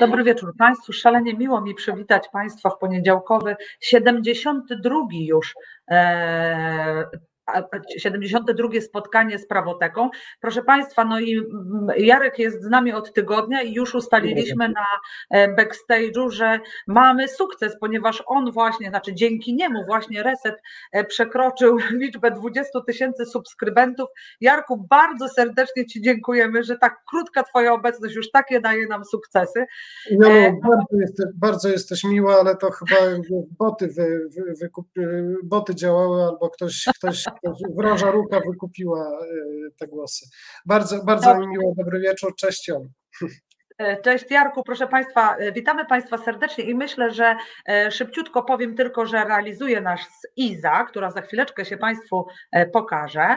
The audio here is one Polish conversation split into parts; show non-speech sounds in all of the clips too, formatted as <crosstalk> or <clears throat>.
Dobry wieczór Państwu. Szalenie miło mi przywitać Państwa w poniedziałkowy, 72 już e, 72 spotkanie z prawoteką. Proszę Państwa, no i Jarek jest z nami od tygodnia i już ustaliliśmy na e, backstage'u, że mamy sukces, ponieważ on właśnie, znaczy dzięki niemu właśnie Reset e, przekroczył <laughs> liczbę 20 tysięcy subskrybentów. Jarku, bardzo serdecznie Ci dziękujemy, że tak krótka Twoja obecność już takie daje nam sukcesy. No, no bardzo, jesteś, bardzo jesteś miła, ale to chyba boty, wy, wy, wy, boty działały albo ktoś, ktoś wroża ruka wykupiła e, te głosy. Bardzo, bardzo mi miło, dobry wieczór, cześć Jon. E, cześć Jarku, proszę Państwa, e, witamy Państwa serdecznie i myślę, że szybciutko powiem tylko, że realizuje nas Iza, która za chwileczkę się Państwu pokaże.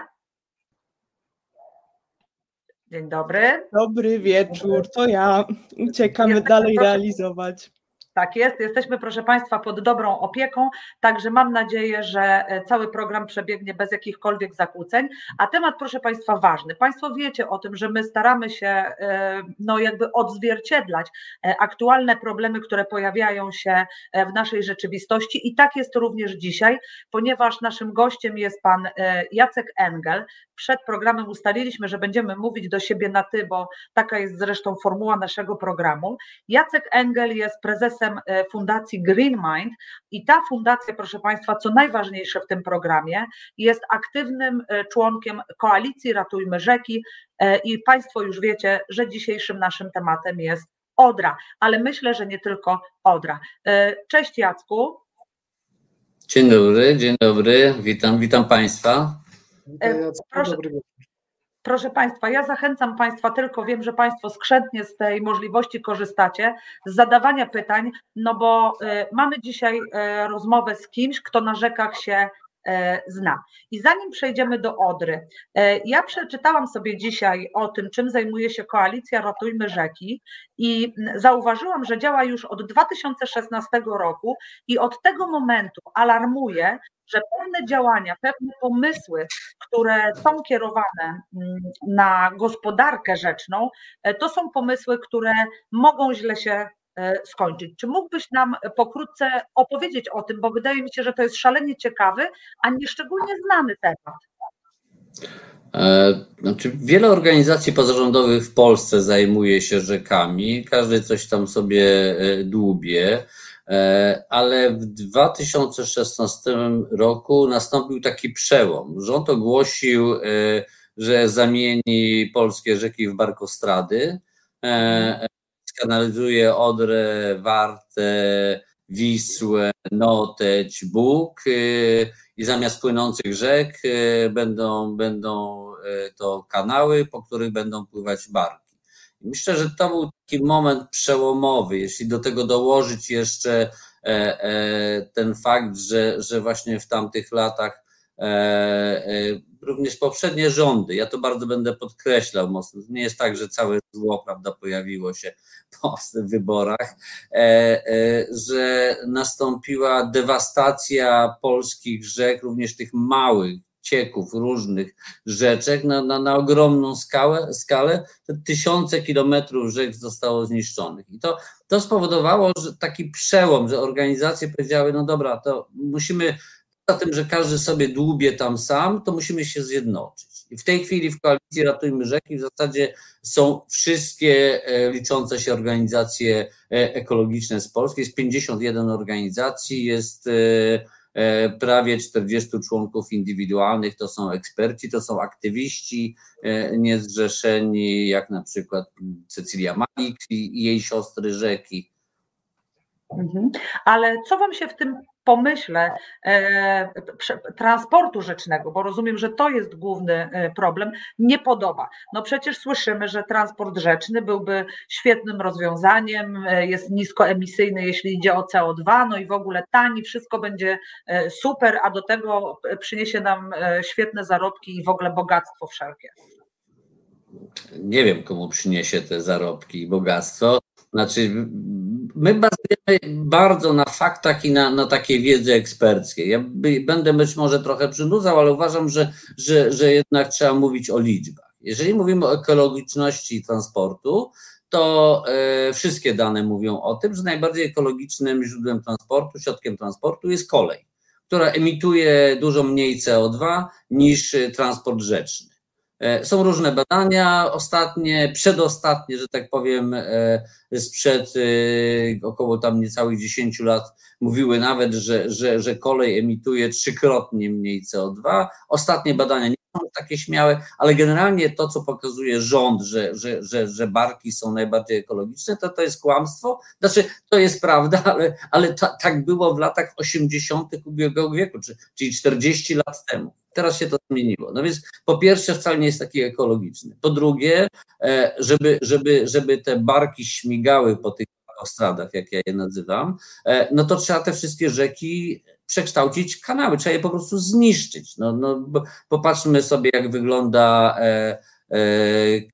Dzień dobry. Dobry wieczór, to ja. Uciekamy dalej proszę, realizować. Tak jest, jesteśmy proszę Państwa pod dobrą opieką, także mam nadzieję, że e, cały program przebiegnie bez jakichkolwiek zakłóceń. A temat proszę Państwa ważny. Państwo wiecie o tym, że my staramy się e, no jakby odzwierciedlać e, aktualne problemy, które pojawiają się w naszej rzeczywistości i tak jest również dzisiaj, ponieważ naszym gościem jest pan Jacek Engel. Przed programem ustaliliśmy, że będziemy mówić do siebie na ty, bo taka jest zresztą formuła naszego programu. Jacek Engel jest prezesem prezesem e, fundacji Green Mind i ta fundacja, proszę Państwa, co najważniejsze w tym programie, jest aktywnym e, członkiem koalicji Ratujmy Rzeki e, i Państwo już wiecie, że dzisiejszym naszym tematem jest Odra, ale myślę, że nie tylko Odra. Cześć Jacku. Dzień dobry, dzień dobry, witam, witam Państwa. Proszę, Proszę Państwa, ja zachęcam Państwa, tylko wiem, że Państwo skrzętnie z tej możliwości korzystacie, z zadawania pytań, no bo y, mamy dzisiaj y, rozmowę z kimś, kto na rzekach się zna. I zanim przejdziemy do Odry, ja przeczytałam sobie dzisiaj o tym, czym zajmuje się koalicja Ratujmy Rzeki i zauważyłam, że działa już od 2016 roku i od tego momentu alarmuje, że pewne działania, pewne pomysły, które są kierowane mm, na gospodarkę rzeczną, e, to są pomysły, które mogą źle się e, skończyć. Czy mógłbyś nam pokrótce opowiedzieć o tym, bo wydaje mi się, że to jest szalenie ciekawy, a nieszczególnie znany temat. E, znaczy, wiele organizacji pozarządowych w Polsce zajmuje się rzekami, każdy coś tam sobie dłubie. E, ale w 2016 roku nastąpił taki przełom. Rząd ogłosił, e, że zamieni polskie rzeki w barkostrady, e, skanalizuje Odrę, Wartę, Wisłę, Noteć, Bóg i zamiast płynących rzek będą, będą to kanały, po których będą pływać barki. Myślę, że to był taki moment przełomowy. Jeśli do tego dołożyć jeszcze e, e, ten fakt, że, że właśnie w tamtych latach również poprzednie rządy, ja to bardzo będę podkreślał mocno, nie jest tak, że całe zło prawda, pojawiło się po <laughs> wyborach, że nastąpiła dewastacja polskich rzek, również tych małych, cieków, różnych rzeczek na, na, na ogromną skalę, skalę, tysiące kilometrów rzek zostało zniszczonych. I to, to spowodowało że taki przełom, że organizacje powiedziały, no dobra, to musimy, za tym, że każdy sobie dłubie tam sam, to musimy się zjednoczyć. I w tej chwili w koalicji Ratujmy Rzeki w zasadzie są wszystkie e, liczące się organizacje e, ekologiczne z Polski. Jest 51 organizacji, jest e, prawie 40 członków indywidualnych to są eksperci, to są aktywiści niezrzeszeni, jak na przykład Cecylia Malik i jej siostry Rzeki. Mhm. Ale co Wam się w tym pomyśle e, transportu rzecznego, bo rozumiem, że to jest główny e, problem, nie podoba. No przecież słyszymy, że transport rzeczny byłby świetnym rozwiązaniem, e, jest niskoemisyjny, jeśli idzie o CO2, no i w ogóle tani, wszystko będzie super, a do tego przyniesie nam świetne zarobki i w ogóle bogactwo wszelkie. Nie wiem, komu przyniesie te zarobki i bogactwo. Znaczy, my bazujemy bardzo na faktach i na, na takiej wiedzy eksperckiej. Ja by, będę być może trochę przynudzał, ale uważam, że, że, że jednak trzeba mówić o liczbach. Jeżeli mówimy o ekologiczności transportu, to e, wszystkie dane mówią o tym, że najbardziej ekologicznym źródłem transportu, środkiem transportu jest kolej, która emituje dużo mniej CO2 niż transport rzeczny. E, są różne badania, ostatnie, przedostatnie, że tak powiem, e, sprzed około tam niecałych 10 lat mówiły nawet, że, że, że kolej emituje trzykrotnie mniej CO2. Ostatnie badania nie są takie śmiałe, ale generalnie to, co pokazuje rząd, że, że, że, że barki są najbardziej ekologiczne, to to jest kłamstwo. Znaczy, to jest prawda, ale, ale ta, tak było w latach 80. ubiegłego wieku, czyli 40 lat temu. Teraz się to zmieniło. No więc po pierwsze wcale nie jest taki ekologiczny. Po drugie, e, żeby, żeby, żeby te barki śmigały po tych autostradach, jak ja je nazywam, e, no to trzeba te wszystkie rzeki przekształcić kanały, trzeba je po prostu zniszczyć. No, no, popatrzmy sobie, jak wygląda e,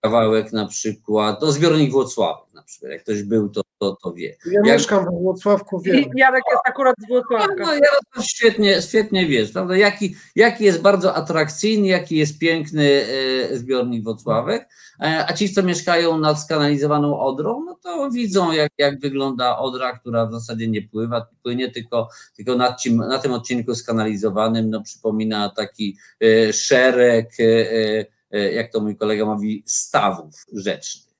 kawałek na przykład, to zbiornik Włocławek na przykład, jak ktoś był, to, to, to wie. Ja jak... mieszkam w Włocławku, wiem. I Jarek jest akurat z Włocławka. No, ja świetnie, świetnie wiesz, prawda, jaki, jaki jest bardzo atrakcyjny, jaki jest piękny zbiornik Włocławek, E, a ci, co mieszkają nad skanalizowaną Odrą, no to widzą, jak, jak wygląda Odra, która w zasadzie nie pływa, płynie tylko, tylko nad tym, na tym odcinku skanalizowanym, no przypomina taki e, szereg, e, jak to mój kolega mówi, stawów rzecznych.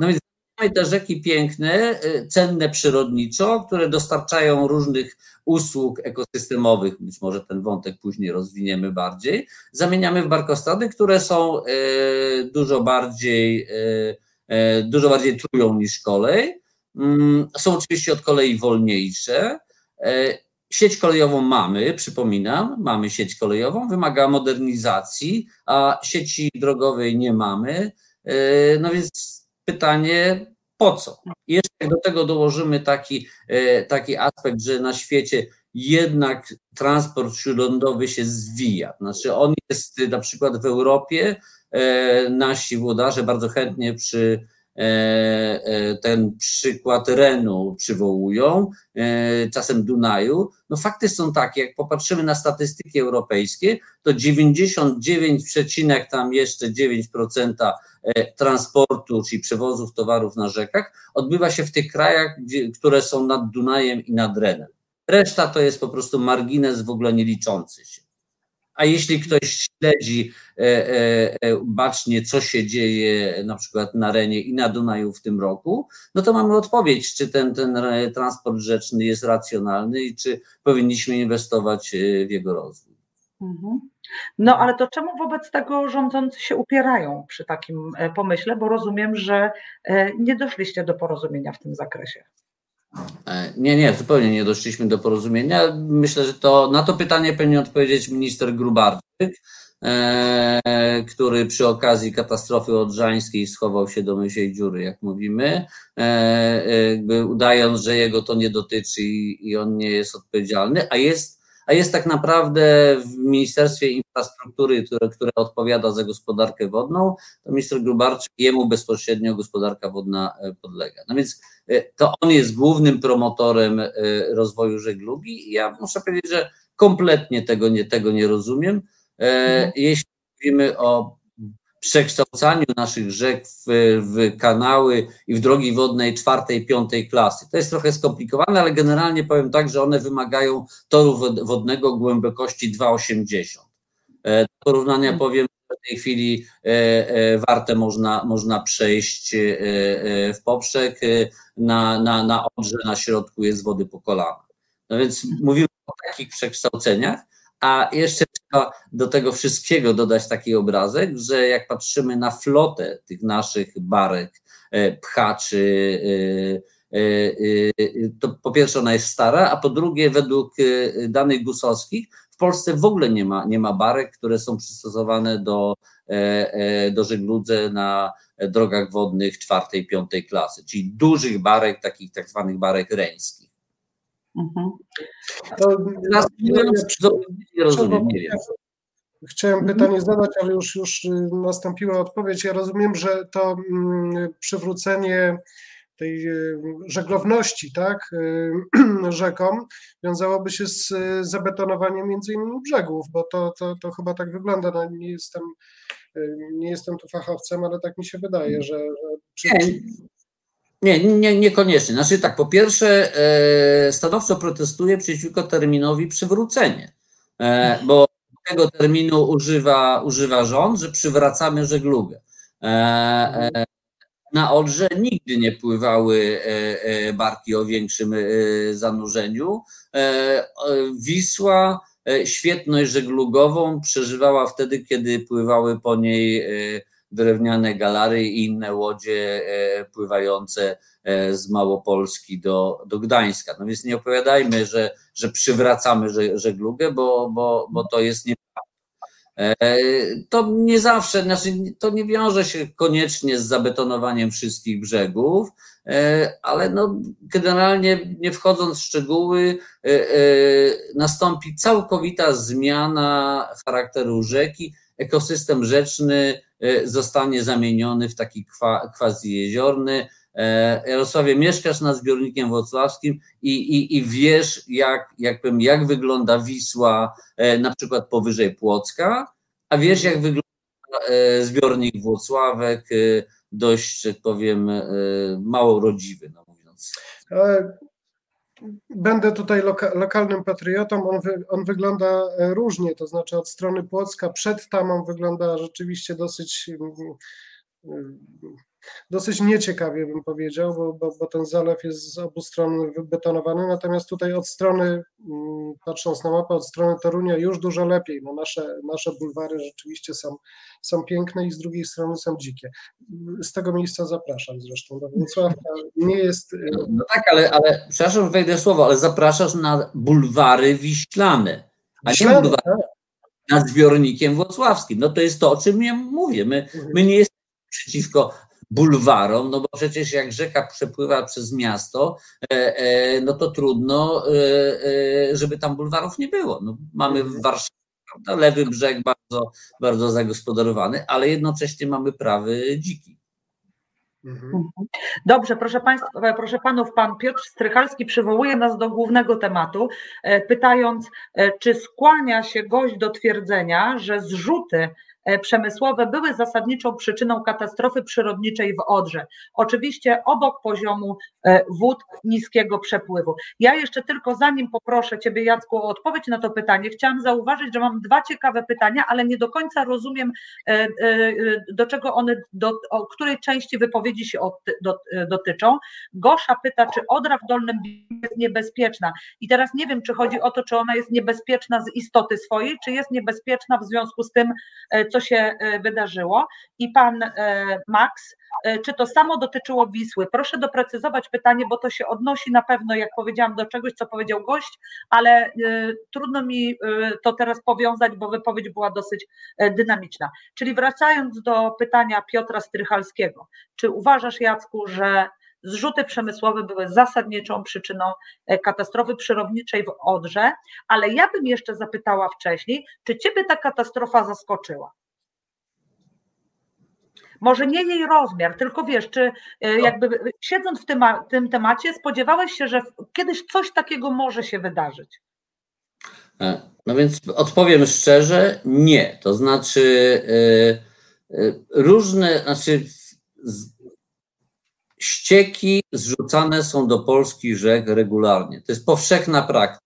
No więc mamy te rzeki piękne, cenne przyrodniczo, które dostarczają różnych usług ekosystemowych, być może ten wątek później rozwiniemy bardziej, zamieniamy w barkostady, które są e, dużo bardziej, e, e, dużo bardziej trują niż kolej. Mm, są oczywiście od kolei wolniejsze. Sieć kolejową mamy, przypominam, mamy sieć kolejową, wymaga modernizacji, a sieci drogowej nie mamy. No więc pytanie, po co? Jeszcze jak do tego dołożymy taki, e, taki aspekt, że na świecie jednak transport śródlądowy się zwija. Znaczy on jest na przykład w Europie, e, nasi włodarze bardzo chętnie przy e, ten przykład Renu przywołują, czasem Dunaju. No fakty są takie, jak popatrzymy na statystyki europejskie, to 99, tam jeszcze 9% E, transportu, czyli przewozów towarów na rzekach, odbywa się w tych krajach, które są nad Dunajem i nad Renem. Reszta to jest po prostu margines w ogóle nie liczący się. A jeśli ktoś śledzi e, e, bacznie, co się dzieje na przykład na Renie i na Dunaju w tym roku, no to mamy odpowiedź, czy ten, ten transport rzeczny jest racjonalny i czy powinniśmy inwestować w jego rozwój. Mhm. No ale to czemu wobec tego rządzący się upierają przy takim e, pomyśle, bo rozumiem, że e, nie doszliście do porozumienia w tym zakresie. E, nie, nie, zupełnie nie doszliśmy do porozumienia. Myślę, że to na to pytanie powinien odpowiedzieć minister Grubarczyk, który przy okazji katastrofy odrzańskiej schował się do mysiej dziury, jak mówimy, udając, że jego to nie dotyczy i on nie jest odpowiedzialny, a jest a jest tak naprawdę w Ministerstwie Infrastruktury, które, które odpowiada za gospodarkę wodną, to minister Grubarczyk, jemu bezpośrednio gospodarka wodna e, podlega. No więc e, to on jest głównym promotorem e, rozwoju żeglugi i ja muszę powiedzieć, że kompletnie tego nie, tego nie rozumiem. Mhm. Jeśli mówimy o przekształcaniu naszych rzek w, w, kanały i w drogi wodnej czwartej, piątej klasy. To jest trochę skomplikowane, ale generalnie powiem tak, że one wymagają toru wodnego głębokości 2,80. E, do porównania hmm. powiem, że w tej chwili e, e, warte można, można przejść w poprzek, na, na, na Odrze na środku jest wody po kolana. No więc mówimy o takich przekształceniach, a jeszcze trzeba do tego wszystkiego dodać taki obrazek, że jak patrzymy na flotę tych naszych barek, e, pchaczy, e, e, to po pierwsze ona jest stara, a po drugie według danych gusowskich w Polsce w ogóle nie ma, nie ma barek, które są przystosowane do, do żegludze na drogach wodnych czwartej, piątej klasy, czyli dużych barek, takich tak zwanych barek reńskich. Mhm. To, nie rozumiem, nie wiem. Chciałem mhm. pytanie zadać, ale już, już nastąpiła odpowiedź. Ja rozumiem, że to mm, przywrócenie tej y, żeglowności, tak, y, <clears throat> rzekom, wiązałoby się z zabetonowaniem między innymi brzegów, bo to, to, to chyba tak wygląda. No, nie, jestem, y, nie jestem tu fachowcem, ale tak mi się wydaje, że, że Czy, nie, nie, nie, niekoniecznie. Znaczy tak, po pierwsze e, stanowczo protestuję przeciwko terminowi przywrócenie, e, bo tego terminu używa, używa rząd, że przywracamy żeglugę. E, e, na Odrze nigdy nie pływały e, e, barki o większym zanurzeniu. Wisła świetność żeglugową przeżywała wtedy, kiedy pływały po niej drewniane galary i inne łodzie e, pływające e, z Małopolski do, do Gdańska. No więc nie opowiadajmy, że, że przywracamy że- żeglugę, bo, bo, bo to jest nie E, To nie zawsze, znaczy to nie wiąże się koniecznie z zabetonowaniem wszystkich brzegów, ale no generalnie nie wchodząc w szczegóły, nastąpi całkowita zmiana charakteru rzeki. Ekosystem rzeczny zostanie zamieniony w taki kwa, quasi-jeziorny. E, Jarosławie, mieszkasz nad zbiornikiem włocławskim i, i, i wiesz, jak, jak, powiem, jak wygląda Wisła, e, na przykład powyżej Płocka, a wiesz, jak wygląda e, zbiornik Włocławek, e, dość, powiem, e, mało rodziwy, no mówiąc. Będę tutaj loka, lokalnym patriotą. On, wy, on wygląda e, różnie, to znaczy od strony Płocka przed tamą wygląda rzeczywiście dosyć, mm, mm, dosyć nieciekawie, bym powiedział, bo, bo, bo ten zalew jest z obu stron wybetonowany. Natomiast tutaj od strony, mm, patrząc na mapę, od strony Torunia już dużo lepiej. No nasze, nasze bulwary rzeczywiście są, są piękne i z drugiej strony są dzikie. Z tego miejsca zapraszam zresztą do Wrocławia. Nie jest. e, No tak, ale, ale przepraszam, wejdę słowo, ale zapraszasz na bulwary wiślane, a nie Ślady, bulwary tak? nad zbiornikiem włocławskim. No to jest to, o czym ja mówię. My, my nie jesteśmy przeciwko bulwarom, no bo przecież jak rzeka przepływa przez miasto, e, e, no to trudno, e, żeby tam bulwarów nie było. No, mamy w Warszawie prawda, lewy brzeg bardzo, bardzo zagospodarowany, ale jednocześnie mamy prawy dziki. Mhm. Dobrze, proszę Państwa, proszę Panów, Pan Piotr Strychalski przywołuje nas do głównego tematu, pytając, czy skłania się gość do twierdzenia, że zrzuty przemysłowe były zasadniczą przyczyną katastrofy przyrodniczej w Odrze. Oczywiście obok poziomu e, wód niskiego przepływu. Ja jeszcze tylko zanim poproszę Ciebie Jacku o odpowiedź na to pytanie, chciałam zauważyć, że mam dwa ciekawe pytania, ale nie do końca rozumiem e, e, do czego one, do, o której części wypowiedzi się dotyczą. Gosza pyta, czy Odra w Dolnym jest niebezpieczna. I teraz nie wiem, czy chodzi o to, czy ona jest niebezpieczna z istoty swojej, czy jest niebezpieczna w związku z tym, e, co się e, wydarzyło. I pan e, Max, e, czy to samo dotyczyło Wisły? Proszę doprecyzować pytanie, bo to się odnosi na pewno, jak powiedziałam, do czegoś, co powiedział gość, ale trudno mi to teraz powiązać, bo wypowiedź była dosyć dynamiczna. Czyli wracając do pytania Piotra Strychalskiego, czy uważasz, Jacku, że zrzuty przemysłowe były zasadniczą przyczyną katastrofy przyrodniczej w Odrze, ale ja bym jeszcze zapytała wcześniej, czy Ciebie ta katastrofa zaskoczyła? Może nie jej rozmiar, tylko wiesz, czy e, jakby siedząc w tym, tym temacie, spodziewałeś się, że kiedyś coś takiego może się wydarzyć? E, No więc odpowiem szczerze, nie. To znaczy e, różne, znaczy z- ścieki zrzucane są do polskich rzek regularnie. To jest powszechna praktyka.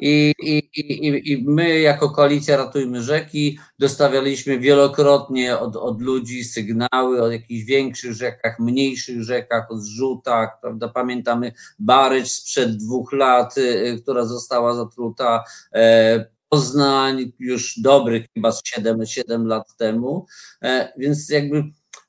I, i, i, I my, jako koalicja Ratujmy Rzeki, dostawialiśmy wielokrotnie od, od ludzi sygnały o jakichś większych rzekach, mniejszych rzekach, o zrzutach. Prawda? Pamiętamy Barycz sprzed dwóch lat, y, która została zatruta. E, Poznań już dobrych chyba z 7, 7 lat temu. E, Więc jakby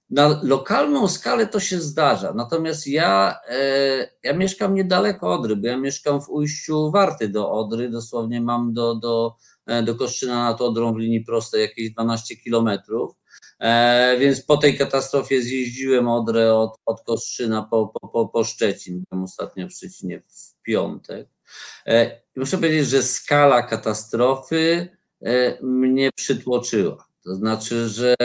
na lokalną skalę to się zdarza. Natomiast ja, e, ja mieszkam niedaleko Odry, bo ja mieszkam w ujściu Warty do Odry. Dosłownie mam do, do, e, do Koszczyna nad Odrą w linii prostej jakieś 12 kilometrów. E, więc po tej katastrofie zjeździłem Odrę od, od Kostrzyna po, po, po, po Szczecin. Byłem ostatnio w Szczecinie w piątek. Muszę powiedzieć, że skala katastrofy mnie przytłoczyła. To znaczy, że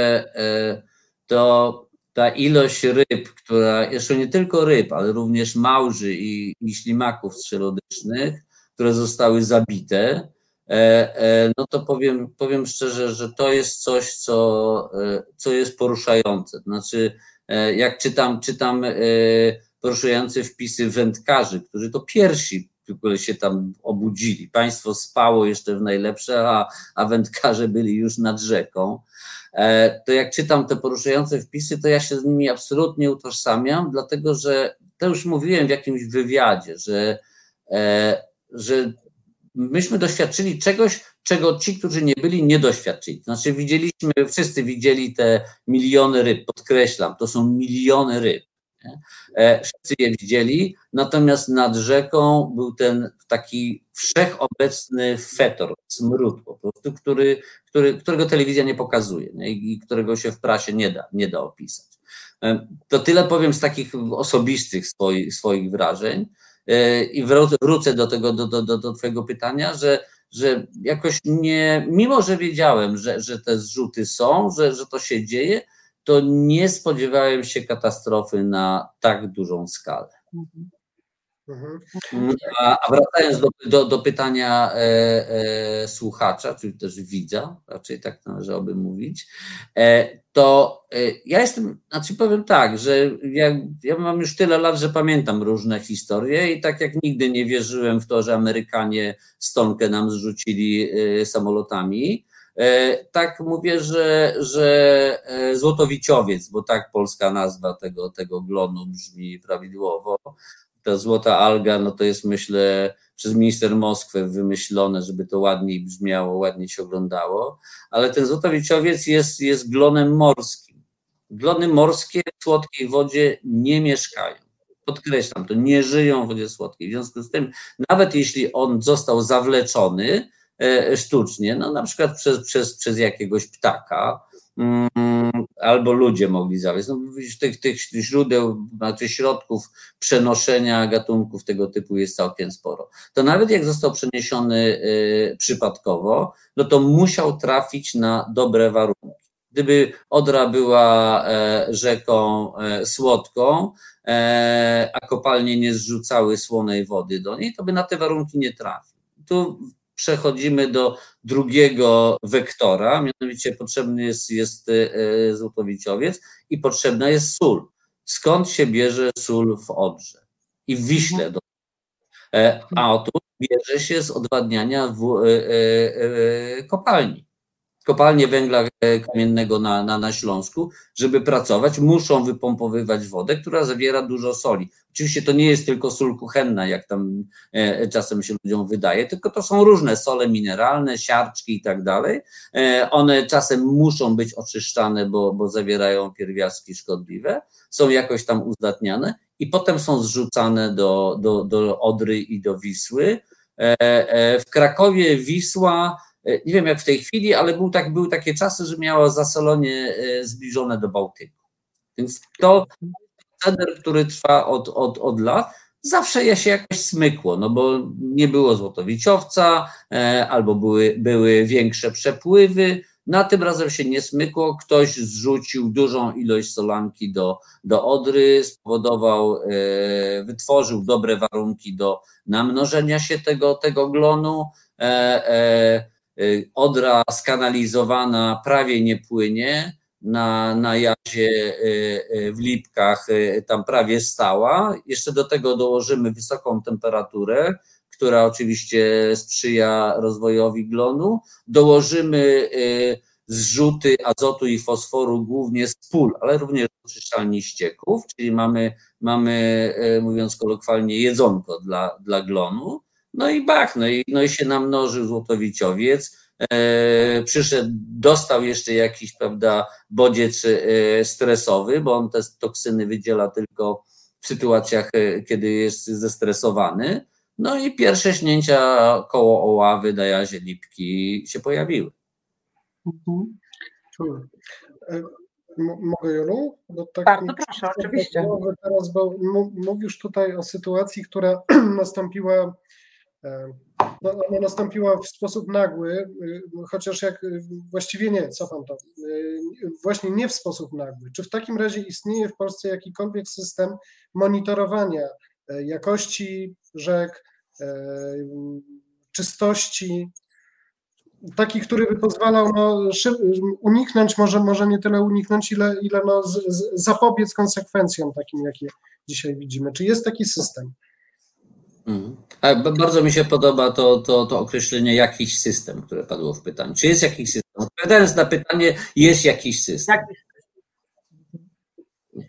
to ta ilość ryb, która, jeszcze nie tylko ryb, ale również małży i, i ślimaków strzelodycznych, które zostały zabite, e, e, no to powiem, powiem szczerze, że to jest coś, co, e, co jest poruszające. Znaczy, jak czytam, czytam poruszające wpisy wędkarzy, którzy to pierwsi w ogóle się tam obudzili. Państwo spało jeszcze w najlepsze, a, a wędkarze byli już nad rzeką. E, to jak czytam te poruszające wpisy, to ja się z nimi absolutnie utożsamiam, dlatego że to już mówiłem w jakimś wywiadzie, że, że myśmy doświadczyli czegoś, czego ci, którzy nie byli, nie doświadczyli. Znaczy, widzieliśmy, wszyscy widzieli te miliony ryb, podkreślam, to są miliony ryb. E, wszyscy je widzieli, natomiast nad rzeką był ten taki wszechobecny fetor, smród po prostu, który, który, którego telewizja nie pokazuje nie? i którego się w prasie nie da, nie da opisać. E, to tyle powiem z takich osobistych swoich, swoich wrażeń. E, i wrócę do tego, do, do, do, do Twojego pytania, że, że jakoś nie, mimo że wiedziałem, że, że te zrzuty są, że, że to się dzieje, to nie spodziewałem się katastrofy na tak dużą skalę. Mhm. Mhm. A, a wracając do, do, do pytania e, e, słuchacza, czy też widza, raczej tak należałoby mówić, e, to e, ja jestem, znaczy powiem tak, że ja, ja mam już tyle lat, że pamiętam różne historie i tak jak nigdy nie wierzyłem w to, że Amerykanie stonkę nam zrzucili e, samolotami, tak mówię, że, że złotowiciowiec, bo tak polska nazwa tego, tego glonu brzmi prawidłowo, ta złota alga, no to jest myślę przez minister Moskwy wymyślone, żeby to ładniej brzmiało, ładniej się oglądało, ale ten złotowiciowiec jest, jest glonem morskim. Glony morskie w słodkiej wodzie nie mieszkają. Podkreślam to, nie żyją w wodzie słodkiej. W związku z tym, nawet jeśli on został zawleczony e, sztucznie, no na przykład przez, przez, przez jakiegoś ptaka, Mm, albo ludzie mogli zawieźć. No, tych, tych źródeł, znaczy środków przenoszenia gatunków tego typu jest całkiem sporo. To nawet jak został przeniesiony y, przypadkowo, no to musiał trafić na dobre warunki. Gdyby Odra była e, rzeką e, słodką, e, a kopalnie nie zrzucały słonej wody do niej, to by na te warunki nie trafił. Tu przechodzimy do drugiego wektora, mianowicie potrzebny jest, jest e, złotowiciowiec i potrzebna jest sól. Skąd się bierze sól w Odrze i w Wiśle? Do... E, a otóż bierze się z odwadniania w, e, kopalni kopalnie węgla kamiennego na, na, na Śląsku, żeby pracować, muszą wypompowywać wodę, która zawiera dużo soli. Oczywiście to nie jest tylko sól kuchenna, jak tam e, czasem się ludziom wydaje, tylko to są różne sole mineralne, siarczki i tak dalej. E, one czasem muszą być oczyszczane, bo, bo zawierają pierwiastki szkodliwe, są jakoś tam uzdatniane i potem są zrzucane do, do, do Odry i do Wisły. W Krakowie Wisła E, nie wiem jak w tej chwili, ale był tak, były takie czasy, że miała zasolenie e, zbliżone do Bałtyku. Więc to proceder, który trwa od, od, od lat, zawsze je się jakoś smykło, no bo nie było złotowiciowca, e, albo były, były większe przepływy. Na tym razem się nie smykło, ktoś zrzucił dużą ilość solanki do, do Odry, spowodował, wytworzył dobre warunki do namnożenia się tego, tego glonu. Y, Odra skanalizowana prawie nie płynie, na, na jazie y, y, w Lipkach tam prawie stała. Jeszcze do tego dołożymy wysoką temperaturę, która oczywiście sprzyja rozwojowi glonu. Dołożymy zrzuty azotu i fosforu głównie z pól, ale również oczyszczalni ścieków, czyli mamy, mamy mówiąc kolokwialnie, jedzonko dla, dla glonu. No i bach, no i, no i się namnożył złotowiciowiec, przyszedł, dostał jeszcze jakiś, prawda, bodziec e, stresowy, bo on te toksyny wydziela tylko w sytuacjach, e, kiedy jest zestresowany. No i pierwsze śnięcia koło Oławy, Dajazie, Lipki się pojawiły. Mhm. E, mogę, Jolu? Bo tak Bardzo proszę, oczywiście. Teraz, bo mówisz tutaj o sytuacji, która <clears throat> nastąpiła E, ona nastąpiła w sposób nagły, y, chociaż jak y, właściwie nie, cofam to, y, właśnie nie w sposób nagły. Czy w takim razie istnieje w Polsce jakikolwiek system monitorowania jakości rzek, czystości taki, który by pozwalał no, uniknąć, może, może nie tyle uniknąć, ile, ile no, z, z, zapobiec konsekwencjom takim, jakie dzisiaj widzimy. Czy jest taki system? Mhm. A bardzo mi się podoba to, to, to określenie jakiś system, które padło w pytaniu. Czy jest jakiś system? Odpowiadając na pytanie, jest jakiś system.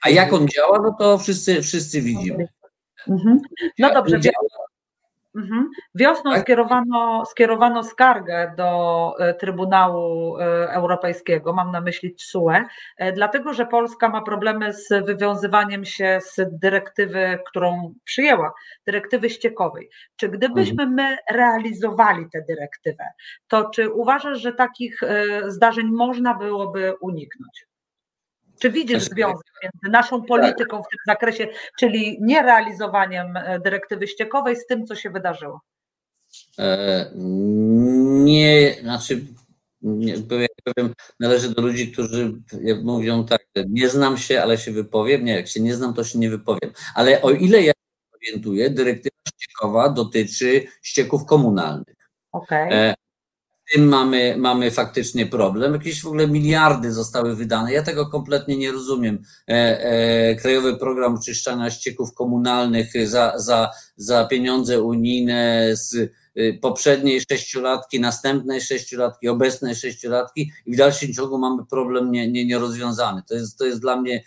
A jak on działa, no to wszyscy, wszyscy widzimy. Mhm. No dobrze, Mhm. Wiosną tak? skierowano, skierowano skargę do e, Trybunału e, Europejskiego, mam na myśli TSUE, e, dlatego że Polska ma problemy z wywiązywaniem się z dyrektywy, którą przyjęła, dyrektywy ściekowej. Czy gdybyśmy mhm. my realizowali tę dyrektywę, to czy uważasz, że takich zdarzeń można byłoby uniknąć? Czy widzisz związek między naszą polityką w tym zakresie, czyli nierealizowaniem e, dyrektywy ściekowej, z tym, co się wydarzyło? E, nie, znaczy, nie, powiem, należy do ludzi, którzy mówią tak, nie znam się, ale się wypowiem. Nie, jak się nie znam, to się nie wypowiem. Ale o ile ja się orientuję, dyrektywa ściekowa dotyczy ścieków komunalnych. Okay. Tym mamy, mamy faktycznie problem. Jakieś w ogóle miliardy zostały wydane. Ja tego kompletnie nie rozumiem. E, e, Krajowy Program Oczyszczania Ścieków Komunalnych za, za, za pieniądze unijne z y, poprzedniej sześciolatki, następnej sześciolatki, obecnej sześciolatki i w dalszym ciągu mamy problem nie, nie, nierozwiązany. To jest, to jest dla mnie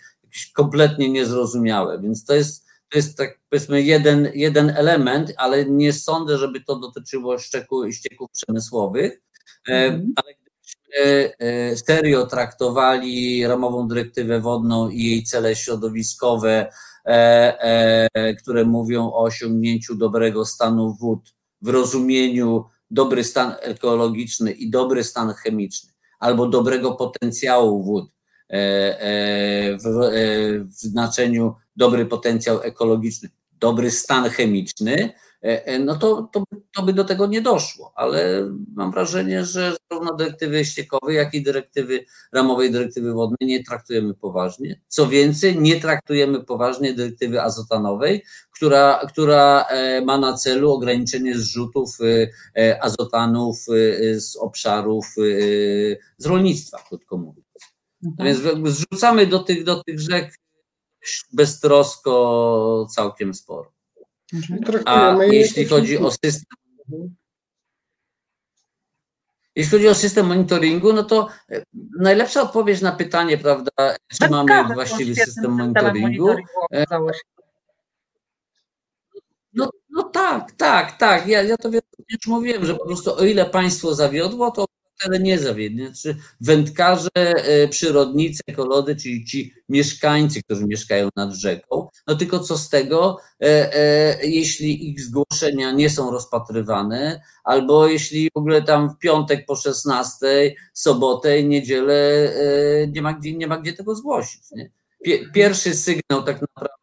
kompletnie niezrozumiałe, więc to jest to jest tak powiedzmy jeden, jeden element, ale nie sądzę, żeby to dotyczyło ścieków przemysłowych. E, mhm. ale gdybyśmy e, serio traktowali ramową dyrektywę wodną i jej cele środowiskowe, e, które mówią o osiągnięciu dobrego stanu wód w rozumieniu dobry stan ekologiczny i dobry stan chemiczny, albo dobrego potencjału wód w znaczeniu dobry potencjał ekologiczny, dobry stan chemiczny, no to, to, to by do tego nie doszło, ale mam wrażenie, że zarówno dyrektywy ściekowej, jak i dyrektywy ramowej dyrektywy wodnej nie traktujemy poważnie. Co więcej, nie traktujemy poważnie dyrektywy azotanowej, która, która e, ma na celu ograniczenie zrzutów azotanów z obszarów z rolnictwa, krótko mówiąc. Mhm. Więc zrzucamy do tych, do tych rzek beztrosko całkiem sporo. Mhm. A jeśli chodzi o system. Jeśli chodzi o system monitoringu, no to e, najlepsza odpowiedź na pytanie, prawda, czy mamy właściwy system monitoringu. E, no, no tak, tak, tak. Ja, ja to już mówiłem, że po prostu o ile państwo zawiodło, to ale nie zawiednie. Znaczy wędkarze, e, przyrodnicy, ekolodzy, czyli ci mieszkańcy, którzy mieszkają nad rzeką, no tylko co z tego, e, e, jeśli ich zgłoszenia nie są rozpatrywane, albo jeśli w ogóle tam w piątek po 16, sobotę, niedzielę nie ma gdzie, nie ma gdzie tego zgłosić. Nie? Pierwszy sygnał tak naprawdę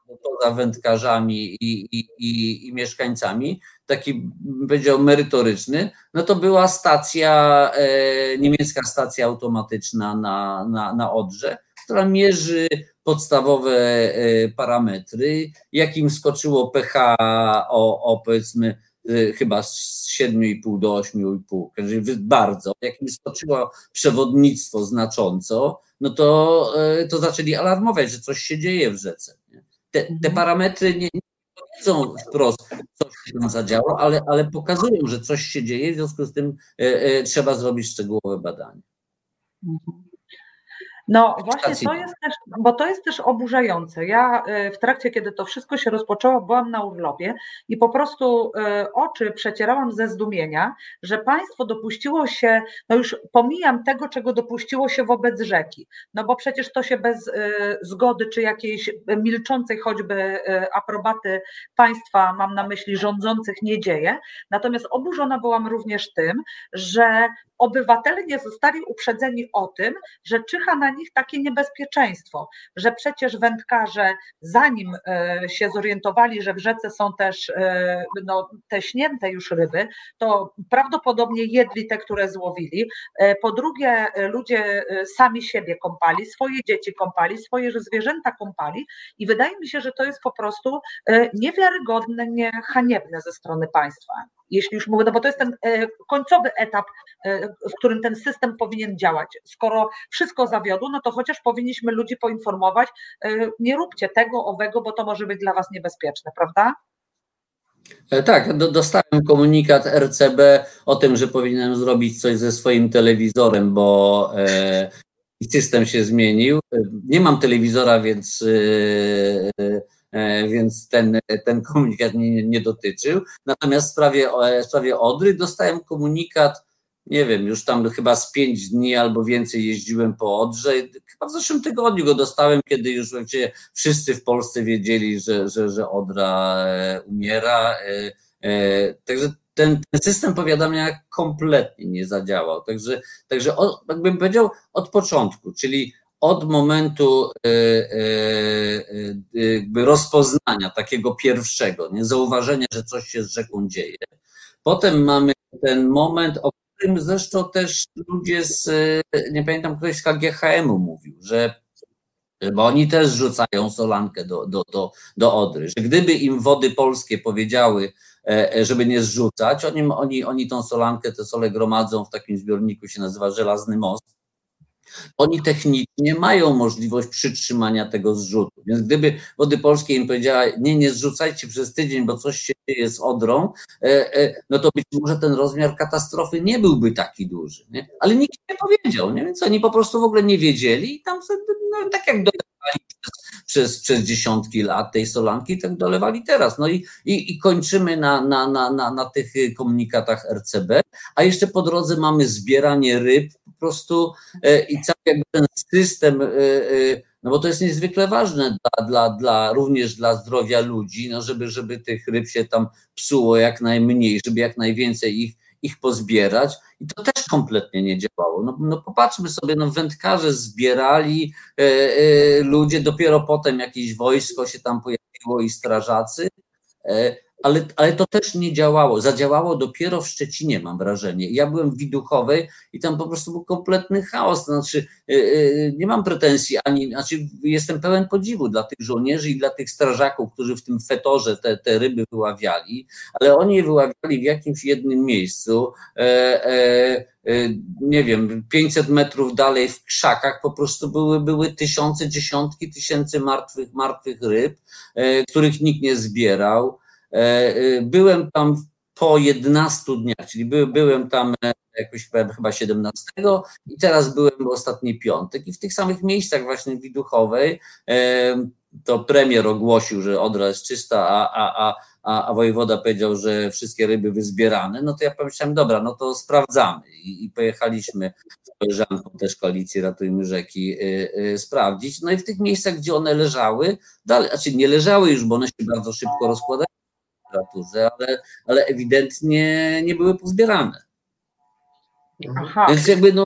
poza wędkarzami i, i, i, i mieszkańcami, taki powiedział merytoryczny, no to była stacja, e, niemiecka stacja automatyczna na, na, na Odrze, która mierzy podstawowe e, parametry, jakim skoczyło pH o, o powiedzmy e, chyba z 7,5 do 8,5, bardzo, jakim skoczyło przewodnictwo znacząco, no to, to zaczęli alarmować, że coś się dzieje w rzece. Te, te mhm. parametry nie, nie powiedzą wprost, co się tam zadziało, ale, ale pokazują, że coś się dzieje, w związku z tym e, e, trzeba zrobić szczegółowe badanie. Mhm. No właśnie to jest też, bo to jest też oburzające. Ja y, w trakcie, kiedy to wszystko się rozpoczęło, byłam na urlopie i po prostu y, oczy przecierałam ze zdumienia, że państwo dopuściło się, no już pomijam tego, czego dopuściło się wobec rzeki, no bo przecież to się bez y, zgody czy jakiejś milczącej choćby aprobaty państwa, mam na myśli rządzących, nie dzieje. Natomiast oburzona byłam również tym, że obywatele nie zostali uprzedzeni o tym, że czyha na nich takie niebezpieczeństwo, że przecież wędkarze, zanim e, się zorientowali, że w rzece są też e, no, te śnięte już ryby, to prawdopodobnie jedli te, które złowili. E, po drugie, ludzie sami siebie kąpali, swoje dzieci kąpali, swoje zwierzęta kąpali i wydaje mi się, że to jest po prostu niewiarygodne, nie haniebne ze strony państwa. Jeśli już mówię, no bo to jest ten e, końcowy etap, e, w którym ten system powinien działać. Skoro wszystko zawiodło, no to chociaż powinniśmy ludzi poinformować, e, nie róbcie tego, owego, bo to może być dla was niebezpieczne, prawda? E, tak, do, dostałem komunikat RCB o tym, że powinienem zrobić coś ze swoim telewizorem, bo e, system się zmienił. Nie mam telewizora, więc, e, e, więc ten, ten komunikat mnie nie dotyczył. Natomiast w sprawie, w sprawie Odry dostałem komunikat, nie wiem, już tam chyba z pięć dni albo więcej jeździłem po Odrze. Chyba w zeszłym tygodniu go dostałem, kiedy już wszyscy w Polsce wiedzieli, że, że, że Odra e, umiera. Także ten, ten system powiadamiania kompletnie nie zadziałał. Także, także od, jakbym powiedział od początku, czyli od momentu y, y, jakby rozpoznania takiego pierwszego, nie zauważenia, że coś się z rzeką dzieje. Potem mamy ten moment, o którym zresztą też ludzie z, nie pamiętam, ktoś z KGHM-u mówił, że bo oni też rzucają solankę do, do, do, do Odry, że gdyby im wody polskie powiedziały, E, e, żeby nie zrzucać. Oni, oni, oni tą solankę, te sole gromadzą w takim zbiorniku, się nazywa Żelazny Most. Oni technicznie mają możliwość przytrzymania tego zrzutu. Więc gdyby Wody Polskie im powiedziała, nie, nie zrzucajcie przez tydzień, bo coś się dzieje z Odrą, e, no to być może ten rozmiar katastrofy nie byłby taki duży. Nie? Ale nikt nie powiedział, nie? więc oni po prostu w ogóle nie wiedzieli i tam no, tak jak dolewali przez, przez, przez dziesiątki lat tej solanki, tak dolewali teraz. No i, i, i kończymy na, na, na, na, na tych komunikatach RCB, a jeszcze po drodze mamy zbieranie ryb po prostu e, i cały jakby ten system, e, e, no bo to jest niezwykle ważne dla, dla, dla, również dla zdrowia ludzi, no żeby, żeby tych ryb się tam psuło jak najmniej, żeby jak najwięcej ich ich pozbierać i to też kompletnie nie działało. No, no popatrzmy sobie, no wędkarze zbierali e, e, ludzie, dopiero potem jakieś wojsko się tam pojawiło i strażacy, e, ale, ale to też nie działało. Zadziałało dopiero w Szczecinie, mam wrażenie. Ja byłem w Widuchowej i tam po prostu był kompletny chaos. Znaczy, yy, yy, nie mam pretensji ani, znaczy, jestem pełen podziwu dla tych żołnierzy i dla tych strażaków, którzy w tym fetorze te, te ryby wyławiali, ale oni je wyławiali w jakimś jednym miejscu. E, e nie wiem, 500 metrów dalej w krzakach po prostu były, były tysiące, dziesiątki tysięcy martwych, martwych ryb, których nikt nie zbierał. E, e, byłem tam po 11 dniach, czyli by, byłem tam e, jakoś chyba 17 i teraz byłem ostatni piątek. I w tych samych miejscach właśnie Widuchowej to premier ogłosił, że Odra jest czysta, a, a, a, a, a wojewoda powiedział, że wszystkie ryby wyzbierane, no to ja pomyślałem, dobra, no to sprawdzamy. I, i pojechaliśmy z koleżanką też koalicji Ratujmy Rzeki y, y, sprawdzić, no i w tych miejscach, gdzie one leżały, dalej, znaczy nie leżały już, bo one się bardzo szybko rozkładają, literaturze, ale, ale ewidentnie nie były pozbierane. Aha. Więc jakby no,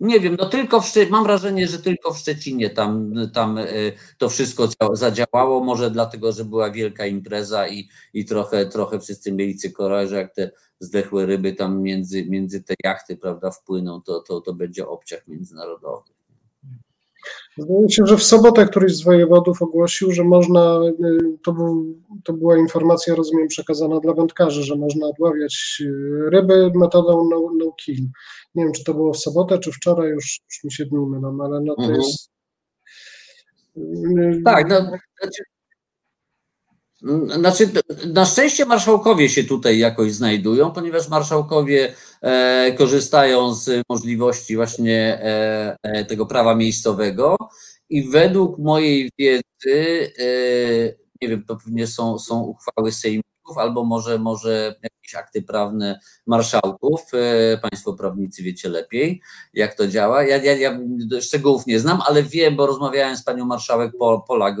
nie wiem, no tylko w Szczecinie, mam wrażenie, że tylko w Szczecinie tam, tam y, to wszystko zadziałało, może dlatego, że była wielka impreza i, i trochę, trochę wszyscy mieli cykoraj, że jak te zdechłe ryby tam między, między te jachty, prawda, wpłyną, to, to, to będzie obciach międzynarodowy. Zdaje się, że w sobotę któryś z wojewodów ogłosił, że można, y, to, był, to była informacja, rozumiem, przekazana dla wędkarzy, że można odławiać y, ryby metodą no, no kill. Nie wiem, czy to było w sobotę, czy wczoraj, już, już mi się dni mylą, ale no to mhm. jest... Y, tak, no, znaczy, na szczęście marszałkowie się tutaj jakoś znajdują, ponieważ marszałkowie e, korzystają z możliwości właśnie e, e, tego prawa miejscowego i według mojej wiedzy, e, nie wiem, to pewnie są, są uchwały sejmików albo może, może jakieś akty prawne marszałków, e, państwo prawnicy wiecie lepiej, jak to działa. Ja, ja, ja szczegółów nie znam, ale wiem, bo rozmawiałem z panią marszałek Polak,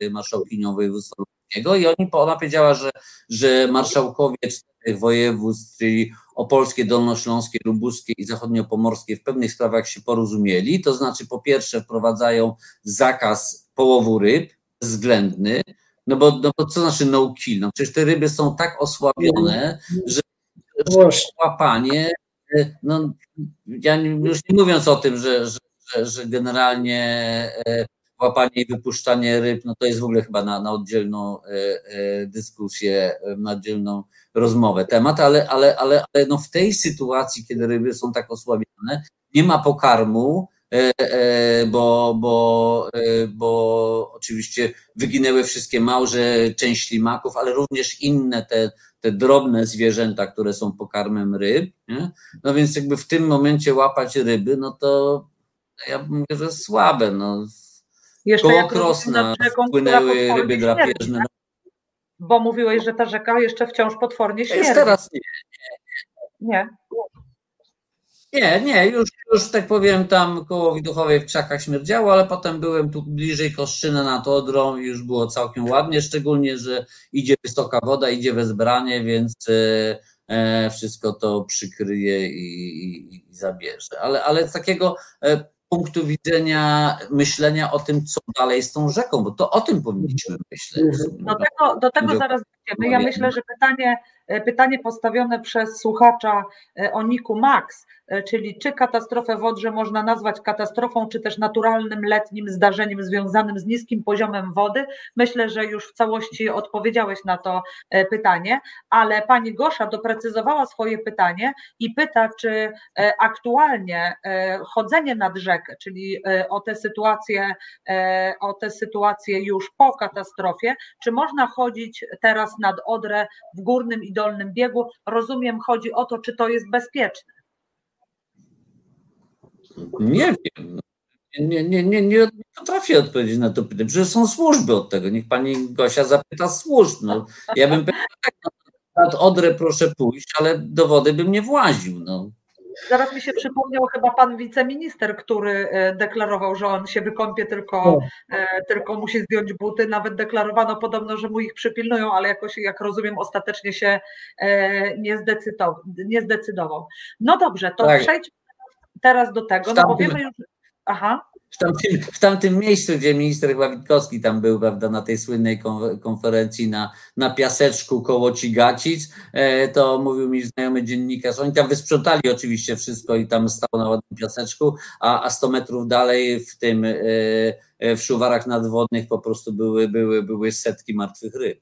e, marszałkinią województwa i oni, ona powiedziała, że, że marszałkowie czterech województw, czyli opolskie, dolnośląskie, lubuskie i zachodniopomorskie w pewnych sprawach się porozumieli, to znaczy po pierwsze wprowadzają zakaz połowu ryb względny, no bo, no bo co znaczy no kill? No przecież te ryby są tak osłabione, że, że łapanie, no ja już nie mówiąc o tym, że, że, że generalnie e, łapanie i wypuszczanie ryb, no to jest w ogóle chyba na, na oddzielną e, e, dyskusję, e, na oddzielną rozmowę temat, ale, ale, ale, ale no w tej sytuacji, kiedy ryby są tak osłabione, nie ma pokarmu, bo, bo, bo oczywiście wyginęły wszystkie małże, część ślimaków, ale również inne te, te drobne zwierzęta, które są pokarmem ryb. Nie? No więc jakby w tym momencie łapać ryby, no to ja bym mówił, że słabe. No. Jeszcze Koło Krosna rzeką, wpłynęły ryby drapieżne. tak? Bo mówiłeś, że ta rzeka jeszcze wciąż potwornie śmierdzi. teraz nie. Nie. Nie, nie, już, już tak powiem, tam koło Widuchowej w krzakach śmierdziało, ale potem byłem tu bliżej Koszczyna nad Odrą i już było całkiem ładnie, szczególnie, że idzie wysoka woda, idzie wezbranie, więc e, e, wszystko to przykryje i, i, i zabierze. Ale, ale z takiego e, punktu widzenia myślenia o tym, co dalej z tą rzeką, bo to o tym powinniśmy myśleć. Do tego, do tego zaraz dojdziemy. Ja omawiamy. myślę, że pytanie, e, pytanie postawione przez słuchacza e, o Niku Max, czyli czy katastrofę w można nazwać katastrofą, czy też naturalnym letnim zdarzeniem związanym z niskim poziomem wody, myślę, że już w całości odpowiedziałeś na to e, pytanie, ale pani Gosza doprecyzowała swoje pytanie i pyta, czy e, aktualnie e, chodzenie nad rzekę, czyli e, o te sytuacje, e, o te sytuacje już po katastrofie, czy można chodzić teraz nad Odrę w górnym i dolnym biegu? Rozumiem, chodzi o to, czy to jest bezpieczne. Nie wiem. Nie, nie, nie, nie potrafię odpowiedzieć na to pytanie, że są służby od tego. Niech pani Gosia zapyta służb. No, ja bym powiedział, tak, no, nad Odrę proszę pójść, ale do wody bym nie właził. No. Zaraz mi się przypomniał chyba pan wiceminister, który e, deklarował, że on się wykąpie, tylko, O. e, tylko musi zdjąć buty. Nawet deklarowano podobno, że mu ich przypilnują, ale jakoś, jak rozumiem, ostatecznie się e, nie zdecydował. Nie zdecydował. No dobrze, to Tak. przejdźmy teraz do tego. No tamtym- powiemy już. Aha. W tamtym, w tamtym miejscu, gdzie minister chyba Witkowski tam był, prawda, na tej słynnej kon- konferencji na, na piaseczku koło Cigacic, e, to mówił mi znajomy dziennikarz, oni tam wysprzątali oczywiście wszystko i tam stało na ładnym piaseczku, a, a 100 metrów dalej w tym, e, e, w szuwarach nadwodnych po prostu były, były, były setki martwych ryb.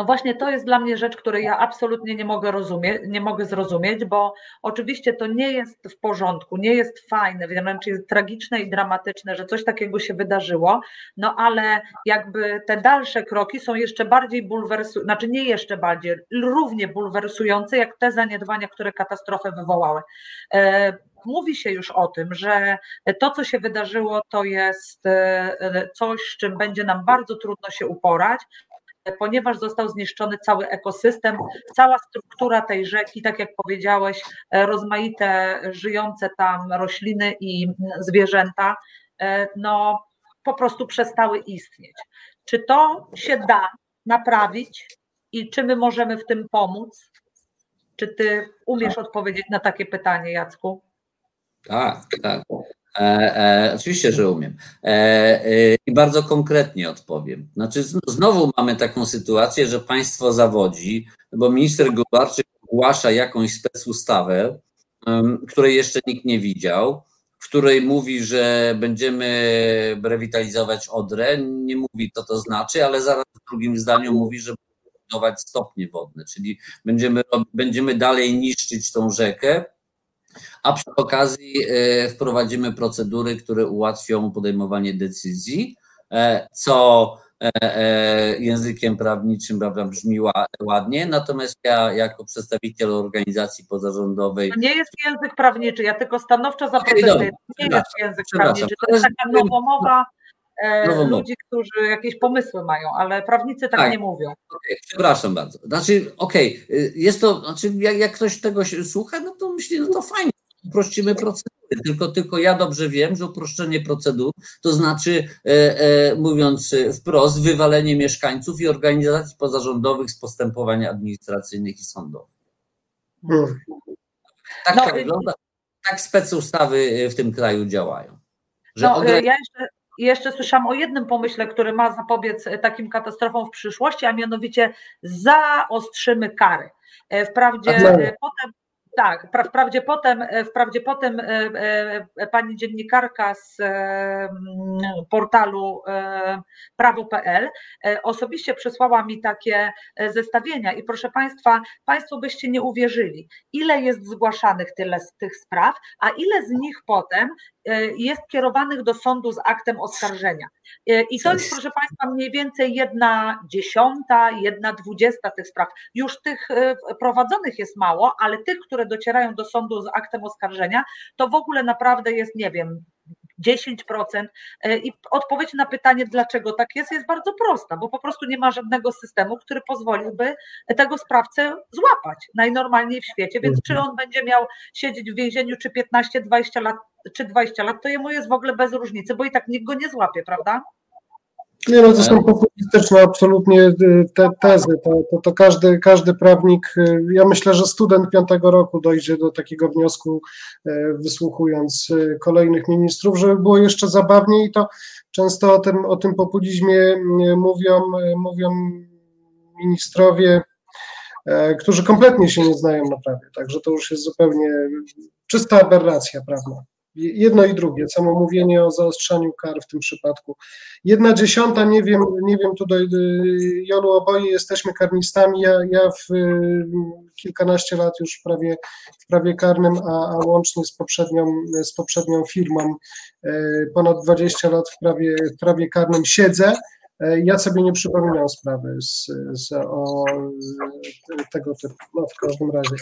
No właśnie to jest dla mnie rzecz, której ja absolutnie nie mogę rozumieć, nie mogę zrozumieć, bo oczywiście to nie jest w porządku, nie jest fajne, wręcz jest tragiczne i dramatyczne, że coś takiego się wydarzyło, no ale jakby te dalsze kroki są jeszcze bardziej bulwersujące, znaczy nie jeszcze bardziej, równie bulwersujące jak te zaniedbania, które katastrofę wywołały. E, Mówi się już o tym, że to, co się wydarzyło, to jest e, coś, z czym będzie nam bardzo trudno się uporać, ponieważ został zniszczony cały ekosystem, cała struktura tej rzeki, tak jak powiedziałeś, e, rozmaite żyjące tam rośliny i zwierzęta, e, no po prostu przestały istnieć. Czy to się da naprawić i czy my możemy w tym pomóc? Czy ty umiesz odpowiedzieć na takie pytanie, Jacku? Tak, tak. E, e, oczywiście, że umiem. E, e, I bardzo konkretnie odpowiem. Znaczy, znowu mamy taką sytuację, że państwo zawodzi, bo minister Gobarczyk ogłasza jakąś specustawę, em, której jeszcze nikt nie widział, w której mówi, że będziemy rewitalizować Odrę. Nie mówi, co to znaczy, ale zaraz w drugim zdaniu mówi, że budować stopnie wodne, czyli będziemy, będziemy dalej niszczyć tą rzekę, a przy okazji e, wprowadzimy procedury, które ułatwią podejmowanie decyzji, e, co e, językiem prawniczym prawda, brzmi ła- ładnie, natomiast ja jako przedstawiciel organizacji pozarządowej To nie jest język prawniczy, ja tylko stanowczo zaprotestuję. To nie jest język prawniczy, to jest taka nowomowa e, Nowomowa. ludzi, którzy jakieś pomysły mają, ale prawnicy tak, Tak. nie mówią. Okej, przepraszam bardzo. Znaczy, okej, y, jest to, znaczy jak, jak ktoś tego się słucha, no to myśli, no to fajnie, uprościmy procedury. Tylko, tylko ja dobrze wiem, że uproszczenie procedur to znaczy, e, e, mówiąc wprost, wywalenie mieszkańców i organizacji pozarządowych z postępowań administracyjnych i sądowych. Mm. Tak No, to y- wygląda. Tak specustawy e, w tym kraju działają. Że No, e, ja jeszcze, jeszcze słyszałam o jednym pomyśle, który ma zapobiec e, takim katastrofom w przyszłości, a mianowicie zaostrzymy kary. E, Wprawdzie e, potem Tak, pra- wprawdzie potem, e, wprawdzie potem e, e, pani dziennikarka z portalu prawo.pl osobiście przysłała mi takie zestawienia i proszę Państwa, Państwo byście nie uwierzyli, ile jest zgłaszanych tyle z tych spraw, a ile z nich potem jest kierowanych do sądu z aktem oskarżenia. E, I to jest, proszę Państwa, mniej więcej jedna dziesiąta, jedna dwudziesta tych spraw. Już tych e, prowadzonych jest mało, ale tych, które docierają do sądu z aktem oskarżenia, to w ogóle naprawdę jest, nie wiem, 10%. E, I odpowiedź na pytanie, dlaczego tak jest, jest bardzo prosta, bo po prostu nie ma żadnego systemu, który pozwoliłby tego sprawcę złapać najnormalniej w świecie. Więc czy on będzie miał siedzieć w więzieniu, czy 15, 20 lat, czy 20 lat, to jemu jest w ogóle bez różnicy, bo i tak nikt go nie złapie, prawda? Nie, no to są populistyczne absolutnie y, te tezy. To, to, to każdy, każdy prawnik, y, ja myślę, że student piątego roku dojdzie do takiego wniosku, wysłuchując kolejnych ministrów, żeby było jeszcze zabawniej i to często o tym, o tym populizmie mówią, mówią ministrowie, e, którzy kompletnie się nie znają na prawie, także to już jest zupełnie czysta aberracja prawna. Jedno i drugie, samo mówienie o zaostrzaniu kar w tym przypadku. Jedna dziesiąta, nie wiem, nie wiem tutaj, y, Jolu, oboje jesteśmy karnistami, ja, ja w y, kilkanaście lat już w prawie, w prawie karnym, a, a łącznie z poprzednią, z poprzednią firmą y, ponad 20 lat w prawie, w prawie karnym siedzę. Ja sobie nie przypominam sprawy z, z, o, z tego typu, no w każdym razie.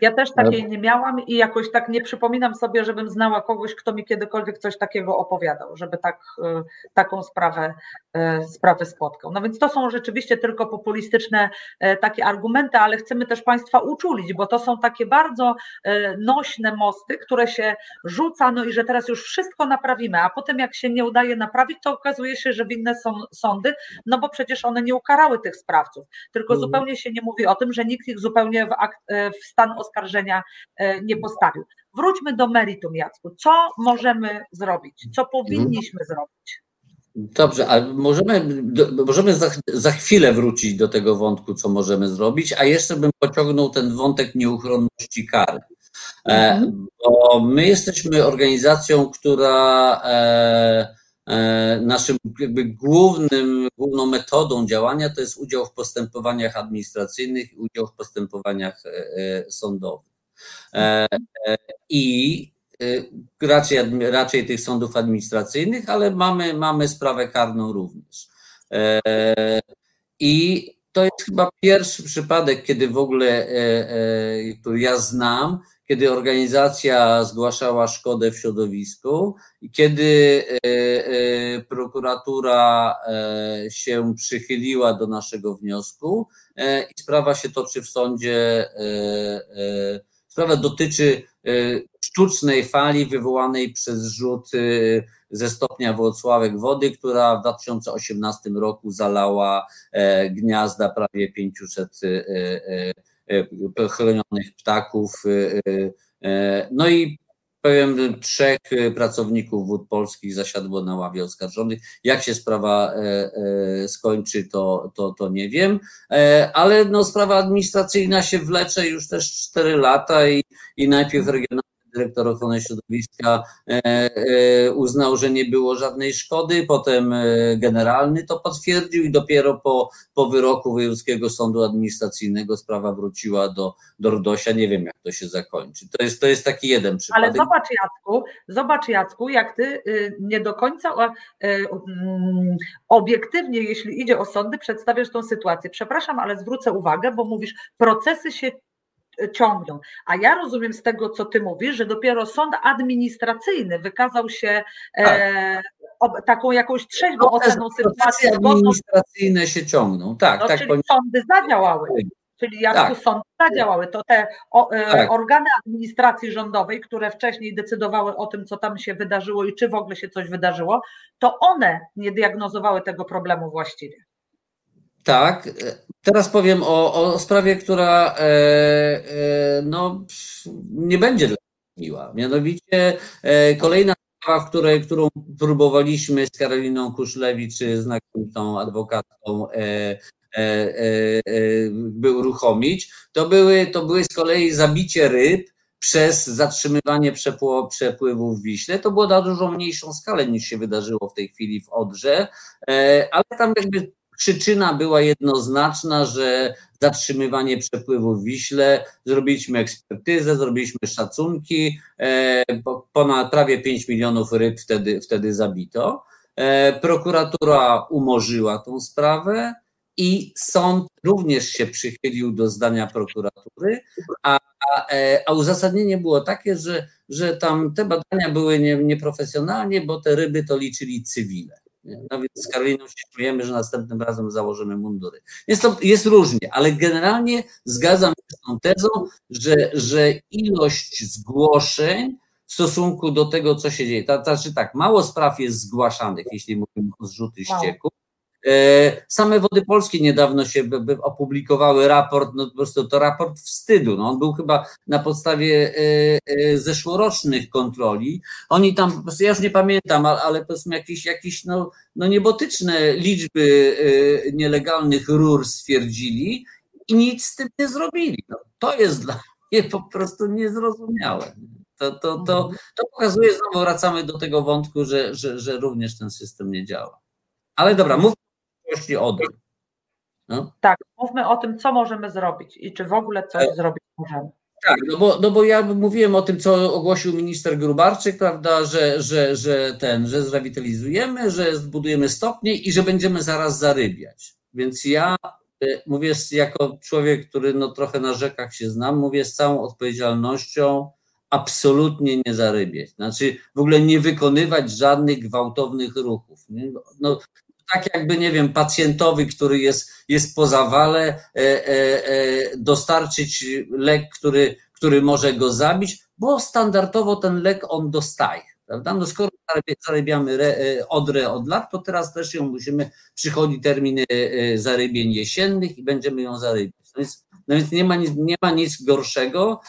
Ja też takiej nie miałam i jakoś tak nie przypominam sobie, żebym znała kogoś, kto mi kiedykolwiek coś takiego opowiadał, żeby tak, y, taką sprawę, y, sprawę spotkał. No więc to są rzeczywiście tylko populistyczne y, takie argumenty, ale chcemy też Państwa uczulić, bo to są takie bardzo nośne mosty, które się rzuca, no i że teraz już wszystko naprawimy, a potem jak się nie udaje naprawić, to okazuje się, że winne są sądy, no bo przecież one nie ukarały tych sprawców, tylko Mhm. zupełnie się nie mówi o tym, że nikt ich zupełnie w, e, w stan oskarżenia e, nie postawił. Wróćmy do meritum, Jacku. Co możemy zrobić? Co powinniśmy zrobić? Dobrze, ale możemy, do, możemy za, za chwilę wrócić do tego wątku, co możemy zrobić, a jeszcze bym pociągnął ten wątek nieuchronności kary. E, bo my jesteśmy organizacją, która e, naszym jakby głównym, główną metodą działania to jest udział w postępowaniach administracyjnych i udział w postępowaniach e, e, sądowych. E, e, I e, raczej, raczej tych sądów administracyjnych, ale mamy, mamy sprawę karną również. E, I to jest chyba pierwszy przypadek, kiedy w ogóle, e, e, który ja znam, kiedy organizacja zgłaszała szkodę w środowisku i kiedy e, e, prokuratura e, się przychyliła do naszego wniosku i sprawa się toczy w sądzie. Sprawa dotyczy sztucznej fali wywołanej przez rzut ze stopnia Włocławek wody, która w 2018 roku zalała gniazda prawie 500 e, e, e, chronionych ptaków. e, e, No i powiem, trzech e, pracowników wód polskich zasiadło na ławie oskarżonych. Jak się sprawa e, e, skończy, to, to, to nie wiem, E, ale no, sprawa administracyjna się wlecze już też 4 lata i, i najpierw regionalny dyrektor ochrony środowiska e, e, uznał, że nie było żadnej szkody, potem e, generalny to potwierdził i dopiero po, po wyroku Wojewódzkiego Sądu Administracyjnego sprawa wróciła do, do RDOŚa. Nie wiem, jak to się zakończy. To jest, to jest taki jeden Ale przypadek. zobacz Jacku, zobacz Jacku, jak ty y, nie do końca y, mm, obiektywnie, jeśli idzie o sądy, przedstawiasz tą sytuację. Przepraszam, ale zwrócę uwagę, bo mówisz, procesy się ciągną. A ja rozumiem z tego, co ty mówisz, że dopiero sąd administracyjny wykazał się e, ob, taką jakąś trzeźwą oceną sytuacji, administracyjne się ciągną. Tak, No, tak. czyli powiem. sądy zadziałały. Czyli jak Tak. tu sądy zadziałały, to te o, e, Tak. organy administracji rządowej, które wcześniej decydowały o tym, co tam się wydarzyło i czy w ogóle się coś wydarzyło, to one nie diagnozowały tego problemu właściwie. Tak. e, Teraz powiem o, o sprawie, która e, e, no, nie będzie dla mnie miła. Mianowicie e, kolejna sprawa, w której, którą próbowaliśmy z Karoliną Kuszlewicz, znakomitą adwokatką, e, e, e, by uruchomić, to były, to były z kolei zabicie ryb przez zatrzymywanie przepływu w Wiśle. To było na dużo mniejszą skalę niż się wydarzyło w tej chwili w Odrze, ale tam jakby przyczyna była jednoznaczna, że zatrzymywanie przepływu w Wiśle, zrobiliśmy ekspertyzę, zrobiliśmy szacunki, ponad prawie 5 milionów ryb wtedy, wtedy zabito. E, prokuratura umorzyła tą sprawę i sąd również się przychylił do zdania prokuratury, a, a, e, uzasadnienie było takie, że, że tam te badania były nie, nieprofesjonalnie, bo te ryby to liczyli cywile. No więc z Karoliną się śmiejemy, że następnym razem założymy mundury. Jest, to, jest różnie, ale generalnie zgadzam się z tą tezą, że, że ilość zgłoszeń w stosunku do tego, co się dzieje. To znaczy tak, mało spraw jest zgłaszanych, jeśli mówimy o zrzuty ścieków. E, same Wody Polskie niedawno się opublikowały raport, no po prostu to raport wstydu. No on był chyba na podstawie e, e, zeszłorocznych kontroli. Oni tam, po prostu ja już nie pamiętam, ale powiedzmy jakieś, jakieś no, no niebotyczne liczby nielegalnych rur stwierdzili i nic z tym nie zrobili. No, to jest dla mnie po prostu niezrozumiałe. To, to, to, mhm. to pokazuje, znowu wracamy do tego wątku, że, że, że również ten system nie działa. Ale dobra, mówmy o Odry. No. Tak, mówmy o tym, co możemy zrobić i czy w ogóle coś e, zrobić możemy. Tak, no bo, no bo ja mówiłem o tym, co ogłosił minister Grubarczyk, prawda, że, że, że ten, że zrewitalizujemy, że zbudujemy stopnie i że będziemy zaraz zarybiać. Więc ja e, mówię jako człowiek, który no trochę na rzekach się znam, mówię z całą odpowiedzialnością, absolutnie nie zarybiać. Znaczy w ogóle nie wykonywać żadnych gwałtownych ruchów. No, tak jakby, nie wiem, pacjentowi, który jest, jest po zawale, e, e, e, dostarczyć lek, który, który może go zabić, bo standardowo ten lek on dostaje. Prawda? No skoro zarybiamy e, odrę od lat, to teraz też ją musimy, przychodzi termin e, zarybień jesiennych i będziemy ją zarybiać. No więc, no więc nie, ma nic, nie ma nic gorszego.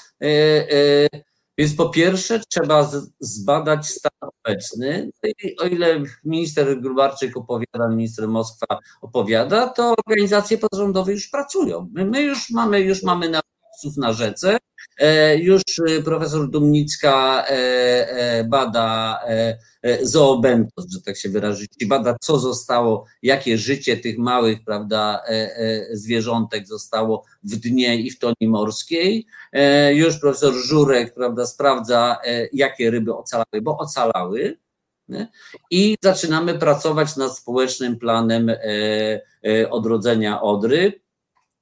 Więc po pierwsze trzeba zbadać stan obecny. No o ile minister Grubarczyk opowiada, minister Moskwa opowiada, to organizacje pozarządowe już pracują. My, my już mamy, już mamy na rzece, E, już e, profesor Dumnicka e, bada zoobentos, że tak się wyrazi, bada co zostało, jakie życie tych małych, prawda, zwierzątek zostało w dnie i w toni morskiej. Już profesor Żurek, prawda, sprawdza, jakie ryby ocalały, bo ocalały. I zaczynamy pracować nad społecznym planem odrodzenia Odry.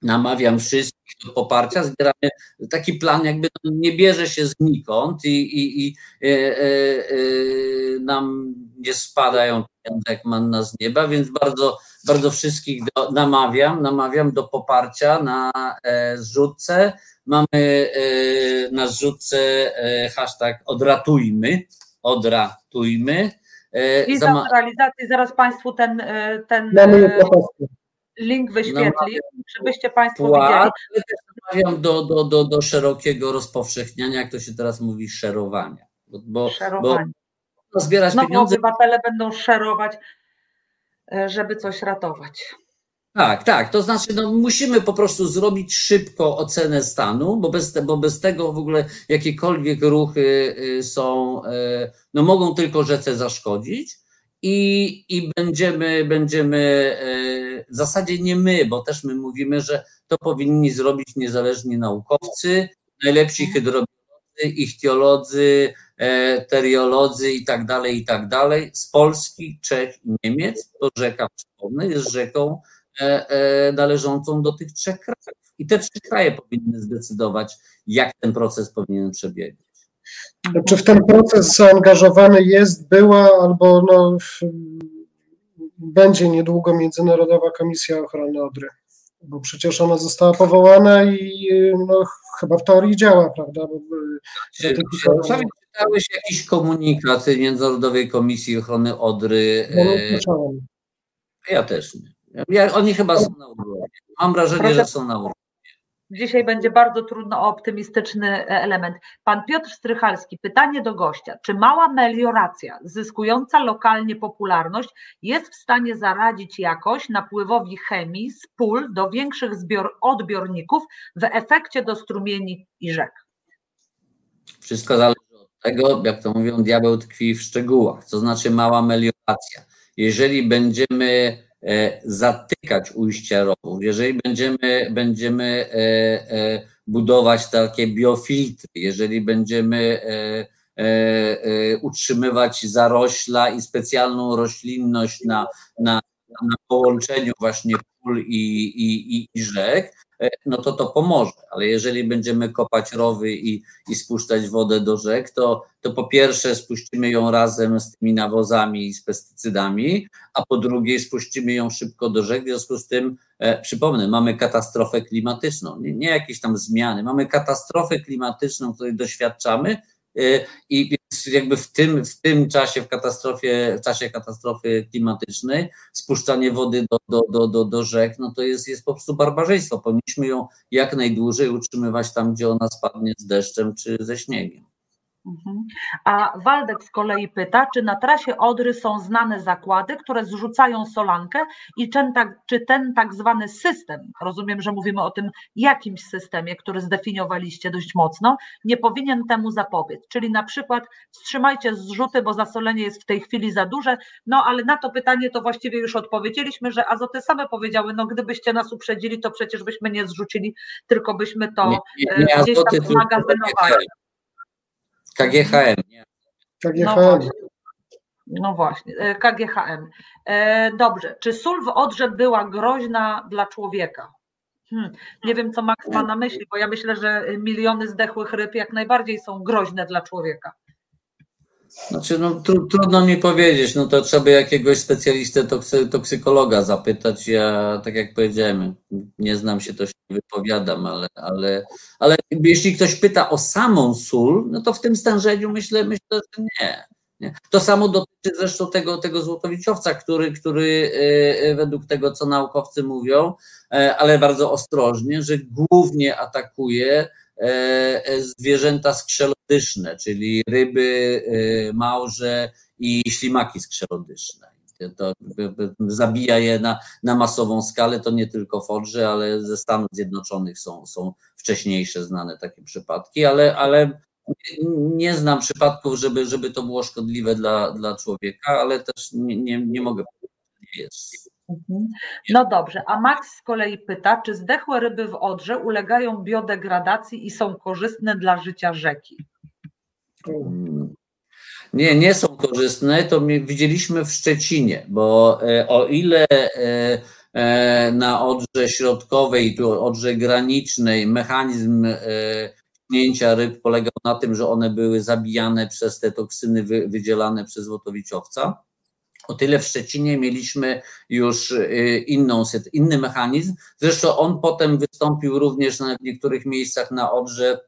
Namawiam wszystkich do poparcia, zbieramy taki plan, jakby nie bierze się znikąd i, i, i e, e, e, nam nie spadają pieniądze jak manna z nieba, więc bardzo, bardzo wszystkich do, namawiam, namawiam do poparcia na e, zrzutce. Mamy e, na zrzutce e, hashtag odratujmy, odratujmy. I za realizację zaraz Państwu ten, ten link wyświetli, żebyście Państwo widzieli. Namawiam do, do, do, do szerokiego rozpowszechniania, jak to się teraz mówi, szerowania. Bo, bo, bo zbierać no, pieniądze. obywatele będą szerować, e, żeby coś ratować. Tak, tak. To znaczy, no, musimy po prostu zrobić szybko ocenę stanu, bo bez, te, bo bez tego w ogóle jakiekolwiek ruchy y, są, y, no mogą tylko rzece zaszkodzić i, i będziemy, będziemy e, w zasadzie nie my, bo też my mówimy, że to powinni zrobić niezależni naukowcy, najlepsi mhm. hydrobiolodzy, ichtiolodzy, e, teriolodzy i tak dalej, i tak dalej, z Polski, Czech i Niemiec, to rzeka, przypomnę, jest rzeką e, należącą do tych trzech krajów. I te trzy kraje powinny zdecydować, jak ten proces powinien przebiegać. Czy w ten proces zaangażowany jest, była albo no, będzie niedługo Międzynarodowa Komisja Ochrony Odry? Bo przecież ona została powołana i no, chyba w teorii działa, prawda? Bo, czy, czy czytałeś jakiś komunikat Międzynarodowej Komisji Ochrony Odry? No, no, ja też nie. Ja, oni chyba są na urlopie. Mam wrażenie, Proszę. że są na urlopie. Dzisiaj będzie bardzo trudno o optymistyczny e, element. Pan Piotr Strychalski, pytanie do gościa. Czy mała melioracja, zyskująca lokalnie popularność, jest w stanie zaradzić jakoś napływowi chemii z pól do większych zbior, odbiorników w efekcie do strumieni i rzek? Wszystko zależy od tego, jak to mówią, diabeł tkwi w szczegółach, co znaczy mała melioracja. Jeżeli będziemy zatykać ujścia rowów, jeżeli będziemy, będziemy e, e, budować takie biofiltry, jeżeli będziemy utrzymywać zarośla i specjalną roślinność na, na, na połączeniu właśnie pól i, i, i rzek, E, no to to pomoże. Ale jeżeli będziemy kopać rowy i, i spuszczać wodę do rzek, to, to po pierwsze spuścimy ją razem z tymi nawozami i z pestycydami, a po drugie spuścimy ją szybko do rzek. W związku z tym, e, przypomnę, mamy katastrofę klimatyczną, nie, nie jakieś tam zmiany, mamy katastrofę klimatyczną, której doświadczamy, e, i jakby w tym, w tym czasie, w katastrofie, w czasie katastrofy klimatycznej, spuszczanie wody do, do, do, do, do rzek, no to jest, jest po prostu barbarzyństwo. Powinniśmy ją jak najdłużej utrzymywać tam, gdzie ona spadnie z deszczem czy ze śniegiem. Mhm. A Waldek z kolei pyta, czy na trasie Odry są znane zakłady, które zrzucają solankę i tak, czy ten tak zwany system, rozumiem, że mówimy o tym jakimś systemie, który zdefiniowaliście dość mocno, nie powinien temu zapobiec. Czyli na przykład wstrzymajcie zrzuty, bo zasolenie jest w tej chwili za duże, no ale na to pytanie to właściwie już odpowiedzieliśmy, że azoty same powiedziały, no gdybyście nas uprzedzili, to przecież byśmy nie zrzucili, tylko byśmy to nie, nie, nie, gdzieś tam magazynowali. KGHM. Nie? KGHM. No właśnie. No właśnie, e, KGHM. E, dobrze, czy sól w Odrze była groźna dla człowieka? Hmm. Nie wiem, co Max ma na myśli, bo ja myślę, że miliony zdechłych ryb jak najbardziej są groźne dla człowieka. Znaczy, no, tru, trudno mi powiedzieć, no to trzeba jakiegoś specjalistę toksy, toksykologa zapytać. Ja, tak jak powiedziałem, nie znam się, to się nie wypowiadam, ale, ale, ale jeśli ktoś pyta o samą sól, no to w tym stężeniu myślę, myślę że nie. nie. To samo dotyczy zresztą tego, tego złotowiciowca, który, który e, według tego, co naukowcy mówią, e, ale bardzo ostrożnie, że głównie atakuje E, e, zwierzęta skrzelodyczne, czyli ryby, e, małże i ślimaki skrzelodyczne. To zabija je na, na masową skalę, to nie tylko w Odrze, ale ze Stanów Zjednoczonych są, są wcześniejsze znane takie przypadki, ale, ale nie znam przypadków, żeby, żeby to było szkodliwe dla, dla człowieka, ale też nie, nie, nie mogę powiedzieć, jest. Mhm. No dobrze, a Max z kolei pyta, czy zdechłe ryby w Odrze ulegają biodegradacji i są korzystne dla życia rzeki? Nie, nie są korzystne. To widzieliśmy w Szczecinie, bo e, o ile e, e, na Odrze Środkowej, tu Odrze Granicznej mechanizm tnięcia ryb polegał na tym, że one były zabijane przez te toksyny wydzielane przez złotowiciowca, o tyle w Szczecinie mieliśmy już y, inną, inny mechanizm. Zresztą on potem wystąpił również na niektórych miejscach na Odrze,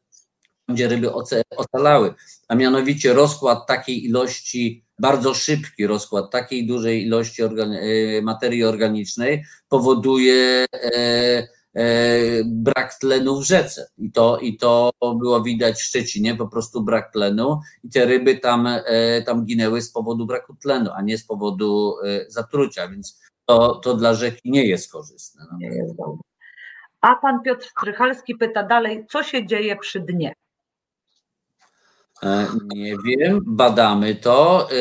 gdzie ryby ocalały, a mianowicie rozkład takiej ilości, bardzo szybki rozkład takiej dużej ilości y, materii organicznej powoduje E, brak tlenu w rzece. I to, I to było widać w Szczecinie, po prostu brak tlenu i te ryby tam, e, tam ginęły z powodu braku tlenu, a nie z powodu e, zatrucia, więc to, to dla rzeki nie jest korzystne. No. A pan Piotr Strychalski pyta dalej, co się dzieje przy dnie? E, nie wiem, badamy to. E,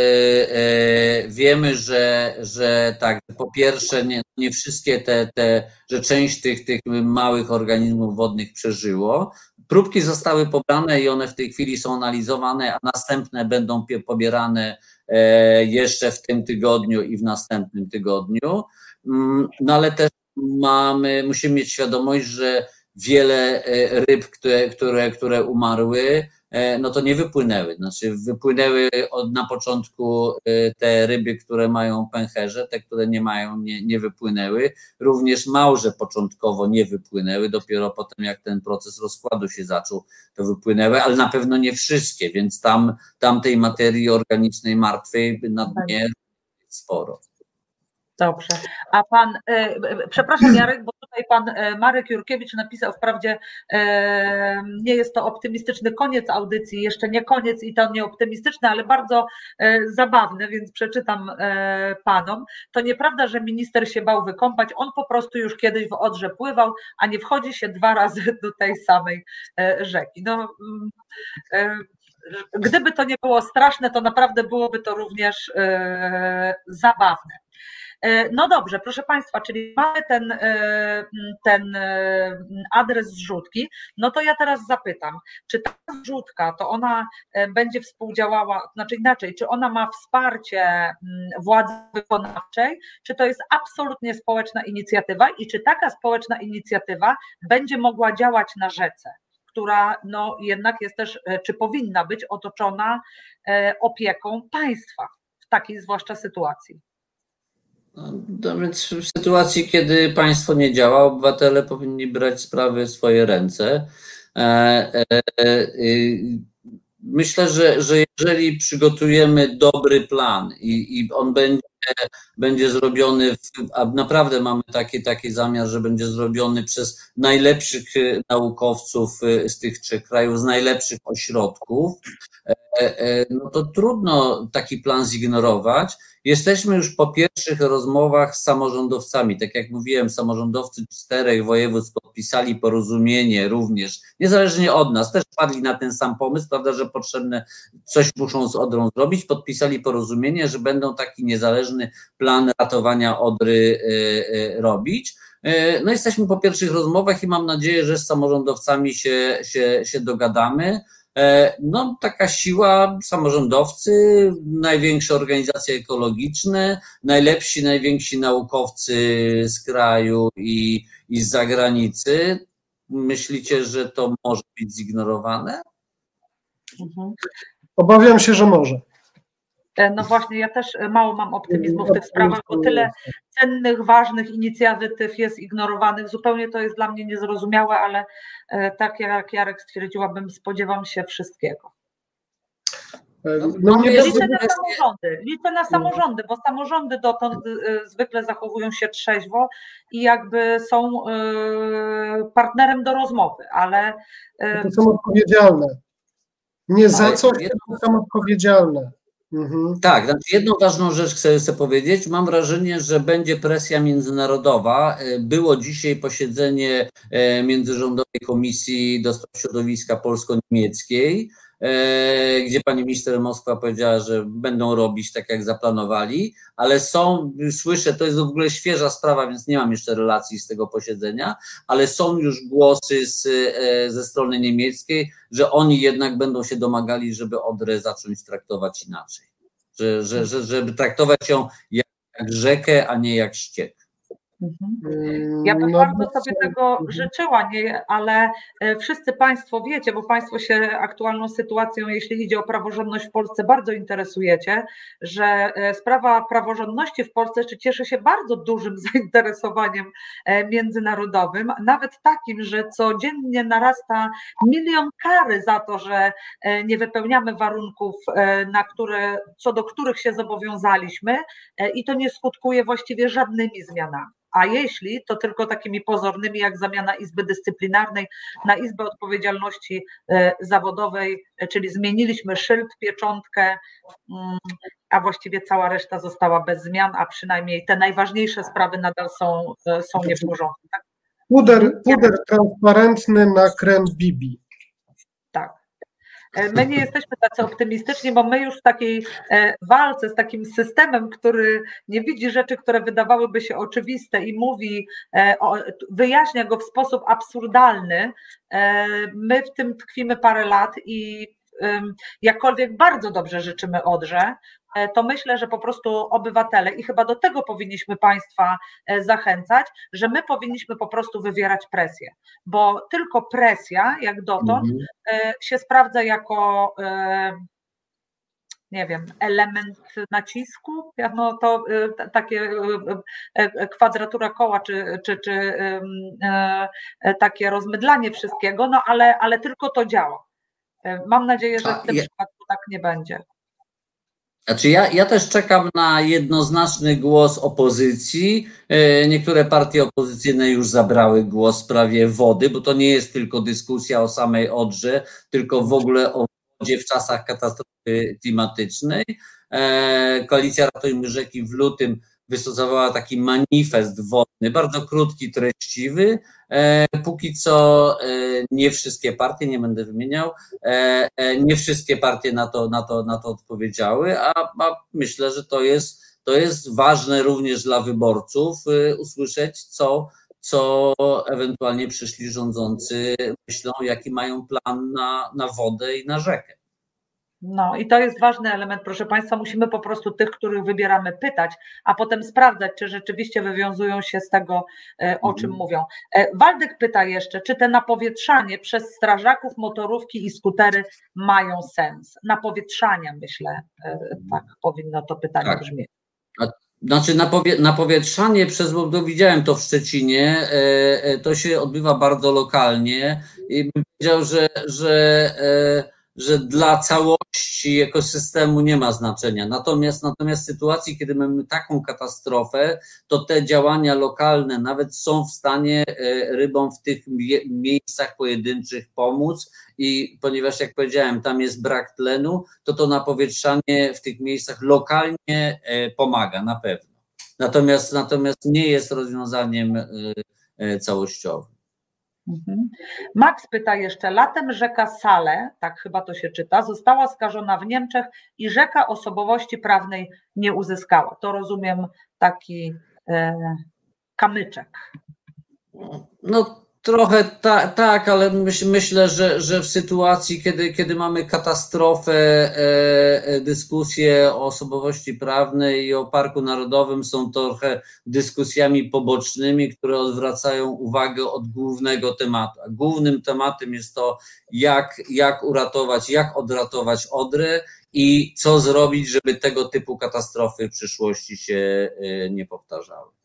e, wiemy, że, że tak, po pierwsze, nie, nie wszystkie te, te, że część tych, tych małych organizmów wodnych przeżyło. Próbki zostały pobrane i one w tej chwili są analizowane, a następne będą pobierane jeszcze w tym tygodniu i w następnym tygodniu. Mm, no ale też mamy, musimy mieć świadomość, że wiele ryb, które, które, które umarły, no to nie wypłynęły. Znaczy wypłynęły od, na początku e, te ryby, które mają pęcherze, te, które nie mają, nie, nie wypłynęły. Również małże początkowo nie wypłynęły, dopiero potem jak ten proces rozkładu się zaczął, to wypłynęły, ale na pewno nie wszystkie, więc tam, tam tej materii organicznej martwej na dnie jest sporo. Dobrze. A pan, e, przepraszam Jarek, bo tutaj pan e, Marek Jurkiewicz napisał, wprawdzie e, nie jest to optymistyczny koniec audycji, jeszcze nie koniec i to nie optymistyczny, ale bardzo e, zabawny, więc przeczytam e, panom. To nieprawda, że minister się bał wykąpać, on po prostu już kiedyś w Odrze pływał, a nie wchodzi się dwa razy <laughs> do tej samej e, rzeki. No, mm, e, gdyby to nie było straszne, to naprawdę byłoby to również e, zabawne. E, No dobrze, proszę Państwa, czyli mamy ten, e, ten e, adres zrzutki. No to ja teraz zapytam, czy ta zrzutka to ona będzie współdziałała, znaczy inaczej, czy ona ma wsparcie mm, władzy wykonawczej, czy to jest absolutnie społeczna inicjatywa i czy taka społeczna inicjatywa będzie mogła działać na rzece? która no jednak jest też, czy powinna być otoczona opieką państwa w takiej zwłaszcza sytuacji. No więc w sytuacji, kiedy państwo nie działa, obywatele powinni brać sprawy w swoje ręce. E, e, e, y, Myślę, że, że jeżeli przygotujemy dobry plan i, i on będzie, będzie zrobiony, w, a naprawdę mamy taki, taki zamiar, że będzie zrobiony przez najlepszych e, naukowców e, z tych trzech krajów, z najlepszych ośrodków, no to trudno taki plan zignorować. Jesteśmy już po pierwszych rozmowach z samorządowcami. Tak jak mówiłem, samorządowcy czterech województw podpisali porozumienie również, niezależnie od nas, też padli na ten sam pomysł, prawda, że potrzebne coś muszą z Odrą zrobić. Podpisali porozumienie, że będą taki niezależny plan ratowania Odry e, e, robić. E, No jesteśmy po pierwszych rozmowach i mam nadzieję, że z samorządowcami się, się, się dogadamy. E, No, taka siła, samorządowcy, największe organizacje ekologiczne, najlepsi, najwięksi naukowcy z kraju i, i z zagranicy. Myślicie, że to może być zignorowane? Mhm. Obawiam się, że może. E, No właśnie, ja też mało mam optymizmu w tych sprawach, bo tyle cennych, ważnych inicjatyw jest ignorowanych. Zupełnie to jest dla mnie niezrozumiałe, ale e, tak jak Jarek stwierdziłabym, spodziewam się wszystkiego. No, No, Liczę na samorządy, liczę na samorządy, bo samorządy dotąd e, zwykle zachowują się trzeźwo i jakby są e, partnerem do rozmowy, ale e, to są odpowiedzialne. Nie za Ale coś, tylko są odpowiedzialne. Mhm. Tak, znaczy jedną ważną rzecz chcę, chcę powiedzieć. Mam wrażenie, że będzie presja międzynarodowa. E, Było dzisiaj posiedzenie e, Międzyrządowej Komisji do Spraw Środowiska Polsko-Niemieckiej, gdzie pani minister Moskwa powiedziała, że będą robić tak, jak zaplanowali, ale są, słyszę, to jest w ogóle świeża sprawa, więc nie mam jeszcze relacji z tego posiedzenia, ale są już głosy z, e, ze strony niemieckiej, że oni jednak będą się domagali, żeby Odrę zacząć traktować inaczej. Że, że, że, żeby traktować ją jak rzekę, a nie jak ściek. Mm, Ja bym no, bardzo no, sobie tego mhm. życzyła, nie, ale e, wszyscy Państwo wiecie, bo Państwo się aktualną sytuacją, jeśli idzie o praworządność w Polsce, bardzo interesujecie, że e, sprawa praworządności w Polsce czy cieszy się bardzo dużym <laughs> zainteresowaniem e, międzynarodowym, nawet takim, że codziennie narasta milion kary za to, że nie wypełniamy warunków, na które, co do których się zobowiązaliśmy i to nie skutkuje właściwie żadnymi zmianami. A jeśli, to tylko takimi pozornymi, jak zamiana Izby Dyscyplinarnej na Izbę Odpowiedzialności e, Zawodowej, e, czyli zmieniliśmy szyld, pieczątkę, mm, a właściwie cała reszta została bez zmian, a przynajmniej te najważniejsze sprawy nadal są, e, są nie w porządku. Tak? Puder, puder transparentny na krem Bibi. E, My nie jesteśmy tacy optymistyczni, bo my już w takiej e, walce z takim systemem, który nie widzi rzeczy, które wydawałyby się oczywiste i mówi, e, wyjaśnia go w sposób absurdalny. My w tym tkwimy parę lat i jakkolwiek bardzo dobrze życzymy Odrze, e, to myślę, że po prostu obywatele i chyba do tego powinniśmy Państwa e, zachęcać, że my powinniśmy po prostu wywierać presję, bo tylko presja, jak dotąd, Mhm. e, się sprawdza jako nie wiem, element nacisku, no to takie kwadratura koła, czy, czy, czy takie rozmydlanie wszystkiego, no ale, ale tylko to działa. E, Mam nadzieję, że A w tym ja- przypadku tak nie będzie. Znaczy ja, ja też czekam na jednoznaczny głos opozycji. E, niektóre partie opozycyjne już zabrały głos w sprawie wody, bo to nie jest tylko dyskusja o samej Odrze, tylko w ogóle o wodzie w czasach katastrofy klimatycznej. E, Koalicja Ratujmy Rzeki w lutym wystosowała taki manifest wodny, bardzo krótki, treściwy. E, póki co e, nie wszystkie partie, nie będę wymieniał, e, nie wszystkie partie na to, na to, na to odpowiedziały, a, a myślę, że to jest, to jest ważne również dla wyborców usłyszeć, co, co ewentualnie przyszli rządzący myślą, jaki mają plan na, na wodę i na rzekę. No i to jest ważny element, proszę Państwa. Musimy po prostu tych, których wybieramy, pytać, a potem sprawdzać, czy rzeczywiście wywiązują się z tego, e, o czym mhm. mówią. E, Waldek pyta jeszcze, czy te napowietrzanie przez strażaków, motorówki i skutery mają sens? Napowietrzania, myślę, e, tak powinno to pytanie tak. brzmieć. Znaczy napowie, napowietrzanie przez, bo widziałem to w Szczecinie, to się odbywa bardzo lokalnie i bym powiedział, że, że że dla całości ekosystemu nie ma znaczenia. Natomiast, natomiast w sytuacji, kiedy mamy taką katastrofę, to te działania lokalne nawet są w stanie e, rybom w tych miejscach pojedynczych pomóc i ponieważ, jak powiedziałem, tam jest brak tlenu, to to napowietrzanie w tych miejscach lokalnie e, pomaga na pewno. Natomiast, natomiast nie jest rozwiązaniem e, całościowym. Mhm. Max pyta jeszcze, latem rzeka Sale, tak chyba to się czyta, została skażona w Niemczech i rzeka osobowości prawnej nie uzyskała. To rozumiem taki e, kamyczek. No Trochę ta, tak, ale myśl, myślę, że, że w sytuacji, kiedy, kiedy mamy katastrofę, e, e, dyskusje o osobowości prawnej i o Parku Narodowym są trochę dyskusjami pobocznymi, które odwracają uwagę od głównego tematu. A głównym tematem jest to, jak, jak uratować, jak odratować Odrę i co zrobić, żeby tego typu katastrofy w przyszłości się e, nie powtarzały.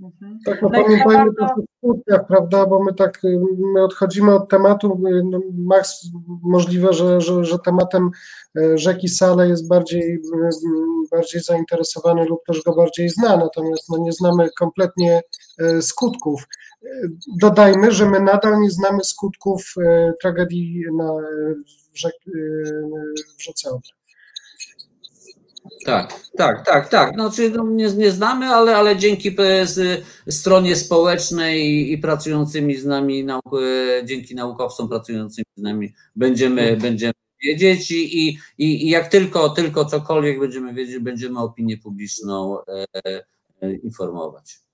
Mhm. Tak, no, no pamiętajmy też o skutkach, prawda, bo my tak my odchodzimy od tematu, no, Max, możliwe, że, że, że tematem e, rzeki Sale jest bardziej, bardziej zainteresowany lub też go bardziej zna, natomiast no, nie znamy kompletnie skutków. Dodajmy, że my nadal nie znamy skutków tragedii na rzek, w rzece Odra. Tak, tak, tak, tak. Znaczy, no, nie, nie znamy, ale, ale dzięki stronie społecznej i, i pracującymi z nami, nauk, dzięki naukowcom pracującym z nami, będziemy, hmm. będziemy wiedzieć i, i, i jak tylko, tylko cokolwiek będziemy wiedzieć, będziemy opinię publiczną e, e, informować.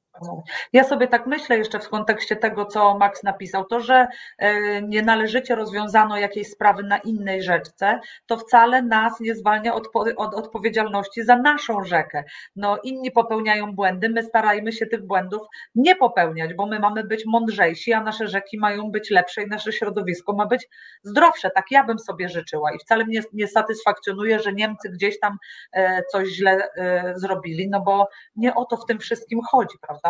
Ja sobie tak myślę jeszcze w kontekście tego, co Max napisał, to, że e, nie należycie rozwiązano jakiejś sprawy na innej rzeczce, to wcale nas nie zwalnia od, od odpowiedzialności za naszą rzekę. No, inni popełniają błędy, my starajmy się tych błędów nie popełniać, bo my mamy być mądrzejsi, a nasze rzeki mają być lepsze i nasze środowisko ma być zdrowsze. Tak ja bym sobie życzyła i wcale mnie nie satysfakcjonuje, że Niemcy gdzieś tam e, coś źle e, zrobili, no bo nie o to w tym wszystkim chodzi, prawda?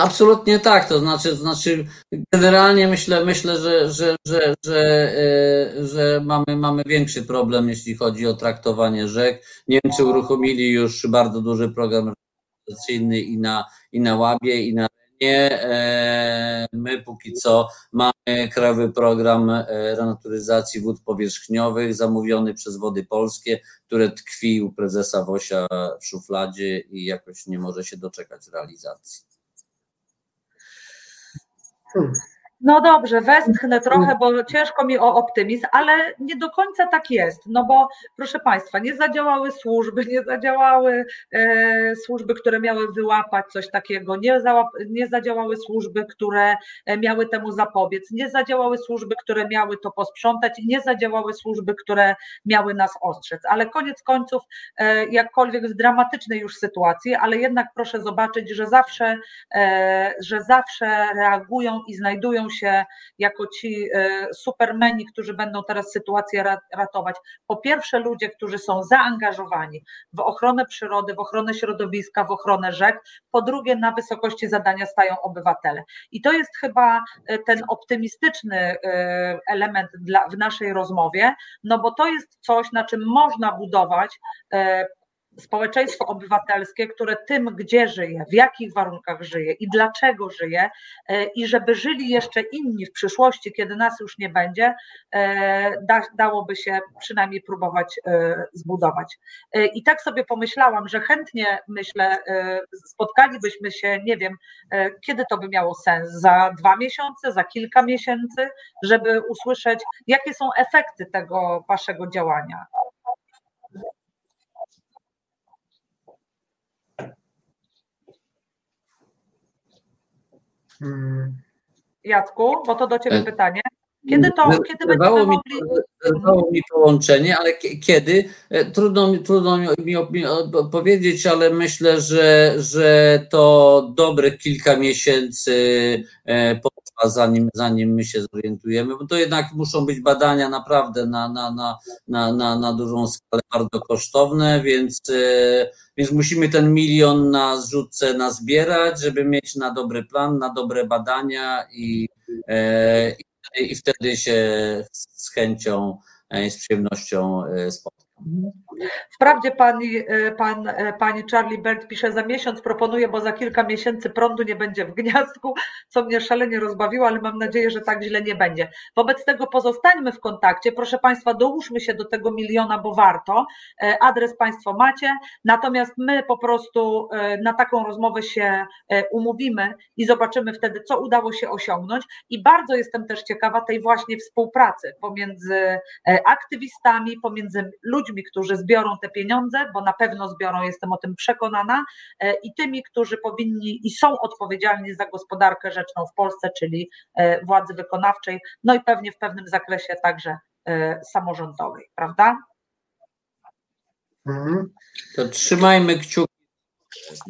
Absolutnie tak, to znaczy, znaczy generalnie myślę, myślę że, że, że, że, e, mamy, mamy większy problem, jeśli chodzi o traktowanie rzek. Niemcy uruchomili już bardzo duży program realizacyjny i na, i na Łabie, i na Renie. E, my póki co mamy krajowy program e, renaturyzacji wód powierzchniowych zamówiony przez Wody Polskie, które tkwi u prezesa Wosia w szufladzie i jakoś nie może się doczekać realizacji. Hmm. No dobrze, westchnę trochę, bo ciężko mi o optymizm, ale nie do końca tak jest, no bo proszę Państwa, nie zadziałały służby, nie zadziałały e, służby, które miały wyłapać coś takiego, nie, nie zadziałały służby, które e, miały temu zapobiec, nie zadziałały służby, które miały to posprzątać i nie zadziałały służby, które miały nas ostrzec, ale koniec końców, e, jakkolwiek w dramatycznej już sytuacji, ale jednak proszę zobaczyć, że zawsze, e, że zawsze reagują i znajdują się jako ci e, supermeni, którzy będą teraz sytuację ra- ratować. Po pierwsze, ludzie, którzy są zaangażowani w ochronę przyrody, w ochronę środowiska, w ochronę rzek. Po drugie, na wysokości zadania stają obywatele. I to jest chyba e, ten optymistyczny e, element dla, w naszej rozmowie, no bo to jest coś, na czym można budować społeczeństwo obywatelskie, które tym, gdzie żyje, w jakich warunkach żyje i dlaczego żyje, e, i żeby żyli jeszcze inni w przyszłości, kiedy nas już nie będzie, e, da, dałoby się przynajmniej próbować e, zbudować. I tak sobie pomyślałam, że chętnie myślę, spotkalibyśmy się, nie wiem, kiedy to by miało sens, za dwa miesiące, za kilka miesięcy, żeby usłyszeć, jakie są efekty tego waszego działania. Jacku, bo to do ciebie E, pytanie. Kiedy to, kiedy będziemy mi, mogli... zerwało mi połączenie, ale kie- kiedy? E, Trudno, mi- trudno mi, odpowiedzieć, ale myślę, że, że to dobre kilka miesięcy e, potrwa, zanim, zanim my się zorientujemy, bo to jednak muszą być badania naprawdę na, na, na, na, na, na dużą skalę bardzo kosztowne, więc, e, więc musimy ten milion na zrzutce nazbierać, żeby mieć na dobry plan, na dobre badania i, e, i wtedy się z chęcią i z przyjemnością e, spotkam. Wprawdzie pani, e, pan, e, pani Charlie Bird pisze za miesiąc, proponuję, bo za kilka miesięcy prądu nie będzie w gniazdku, co mnie szalenie rozbawiło, ale mam nadzieję, że tak źle nie będzie. Wobec tego pozostańmy w kontakcie. Proszę Państwa, dołóżmy się do tego miliona, bo warto. E, Adres Państwo macie, natomiast my po prostu na taką rozmowę się umówimy i zobaczymy wtedy, co udało się osiągnąć. I bardzo jestem też ciekawa tej właśnie współpracy pomiędzy aktywistami, pomiędzy ludźmi, którzy zbiorą te pieniądze, bo na pewno zbiorą, jestem o tym przekonana, e, i tymi, którzy powinni i są odpowiedzialni za gospodarkę rzeczną w Polsce, czyli e, władzy wykonawczej, no i pewnie w pewnym zakresie także e, samorządowej, prawda? Mhm. To trzymajmy kciuki,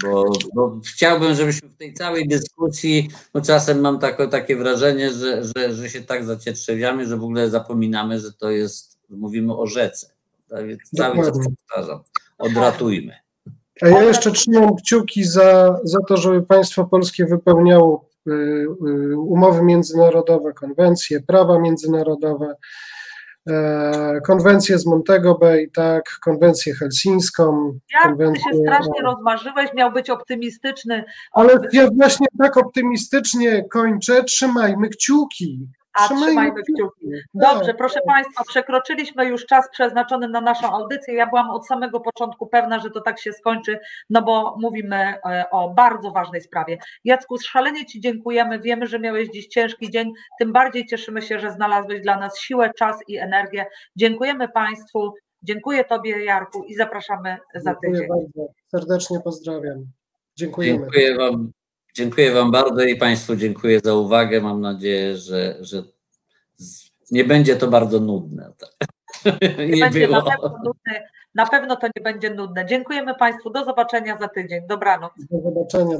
bo, bo chciałbym, żebyśmy w tej całej dyskusji, bo czasem mam tako, takie wrażenie, że, że, że się tak zacietrzewiamy, że w ogóle zapominamy, że to jest, mówimy o rzece. Tak więc cały czas powtarzam, odratujmy. A ja jeszcze trzymam kciuki za, za to, żeby państwo polskie wypełniało y, y, umowy międzynarodowe, konwencje, prawa międzynarodowe, e, konwencję z Montego Bay, tak, konwencję helsińską, Jak ty konwencję... się strasznie rozmarzyłeś, miał być optymistyczny, Ale ja właśnie tak optymistycznie kończę, trzymajmy kciuki. A trzymajmy kciuki. Dobrze, Tak, proszę Państwa, przekroczyliśmy już czas przeznaczony na naszą audycję. Ja byłam od samego początku pewna, że to tak się skończy, no bo mówimy e, o bardzo ważnej sprawie. Jacku, szalenie Ci dziękujemy. Wiemy, że miałeś dziś ciężki dzień. Tym bardziej cieszymy się, że znalazłeś dla nas siłę, czas i energię. Dziękujemy Państwu. Dziękuję Tobie, Jarku, i zapraszamy za Dziękuję tydzień. bardzo. Serdecznie pozdrawiam. Dziękujemy. Dziękuję Wam, dziękuję Wam bardzo i Państwu dziękuję za uwagę. Mam nadzieję, że, że nie będzie to bardzo nudne. <laughs> Nie, Nie będzie na było. pewno nudne. Na pewno to nie będzie nudne. Dziękujemy Państwu. Do zobaczenia za tydzień. Dobranoc. Do zobaczenia.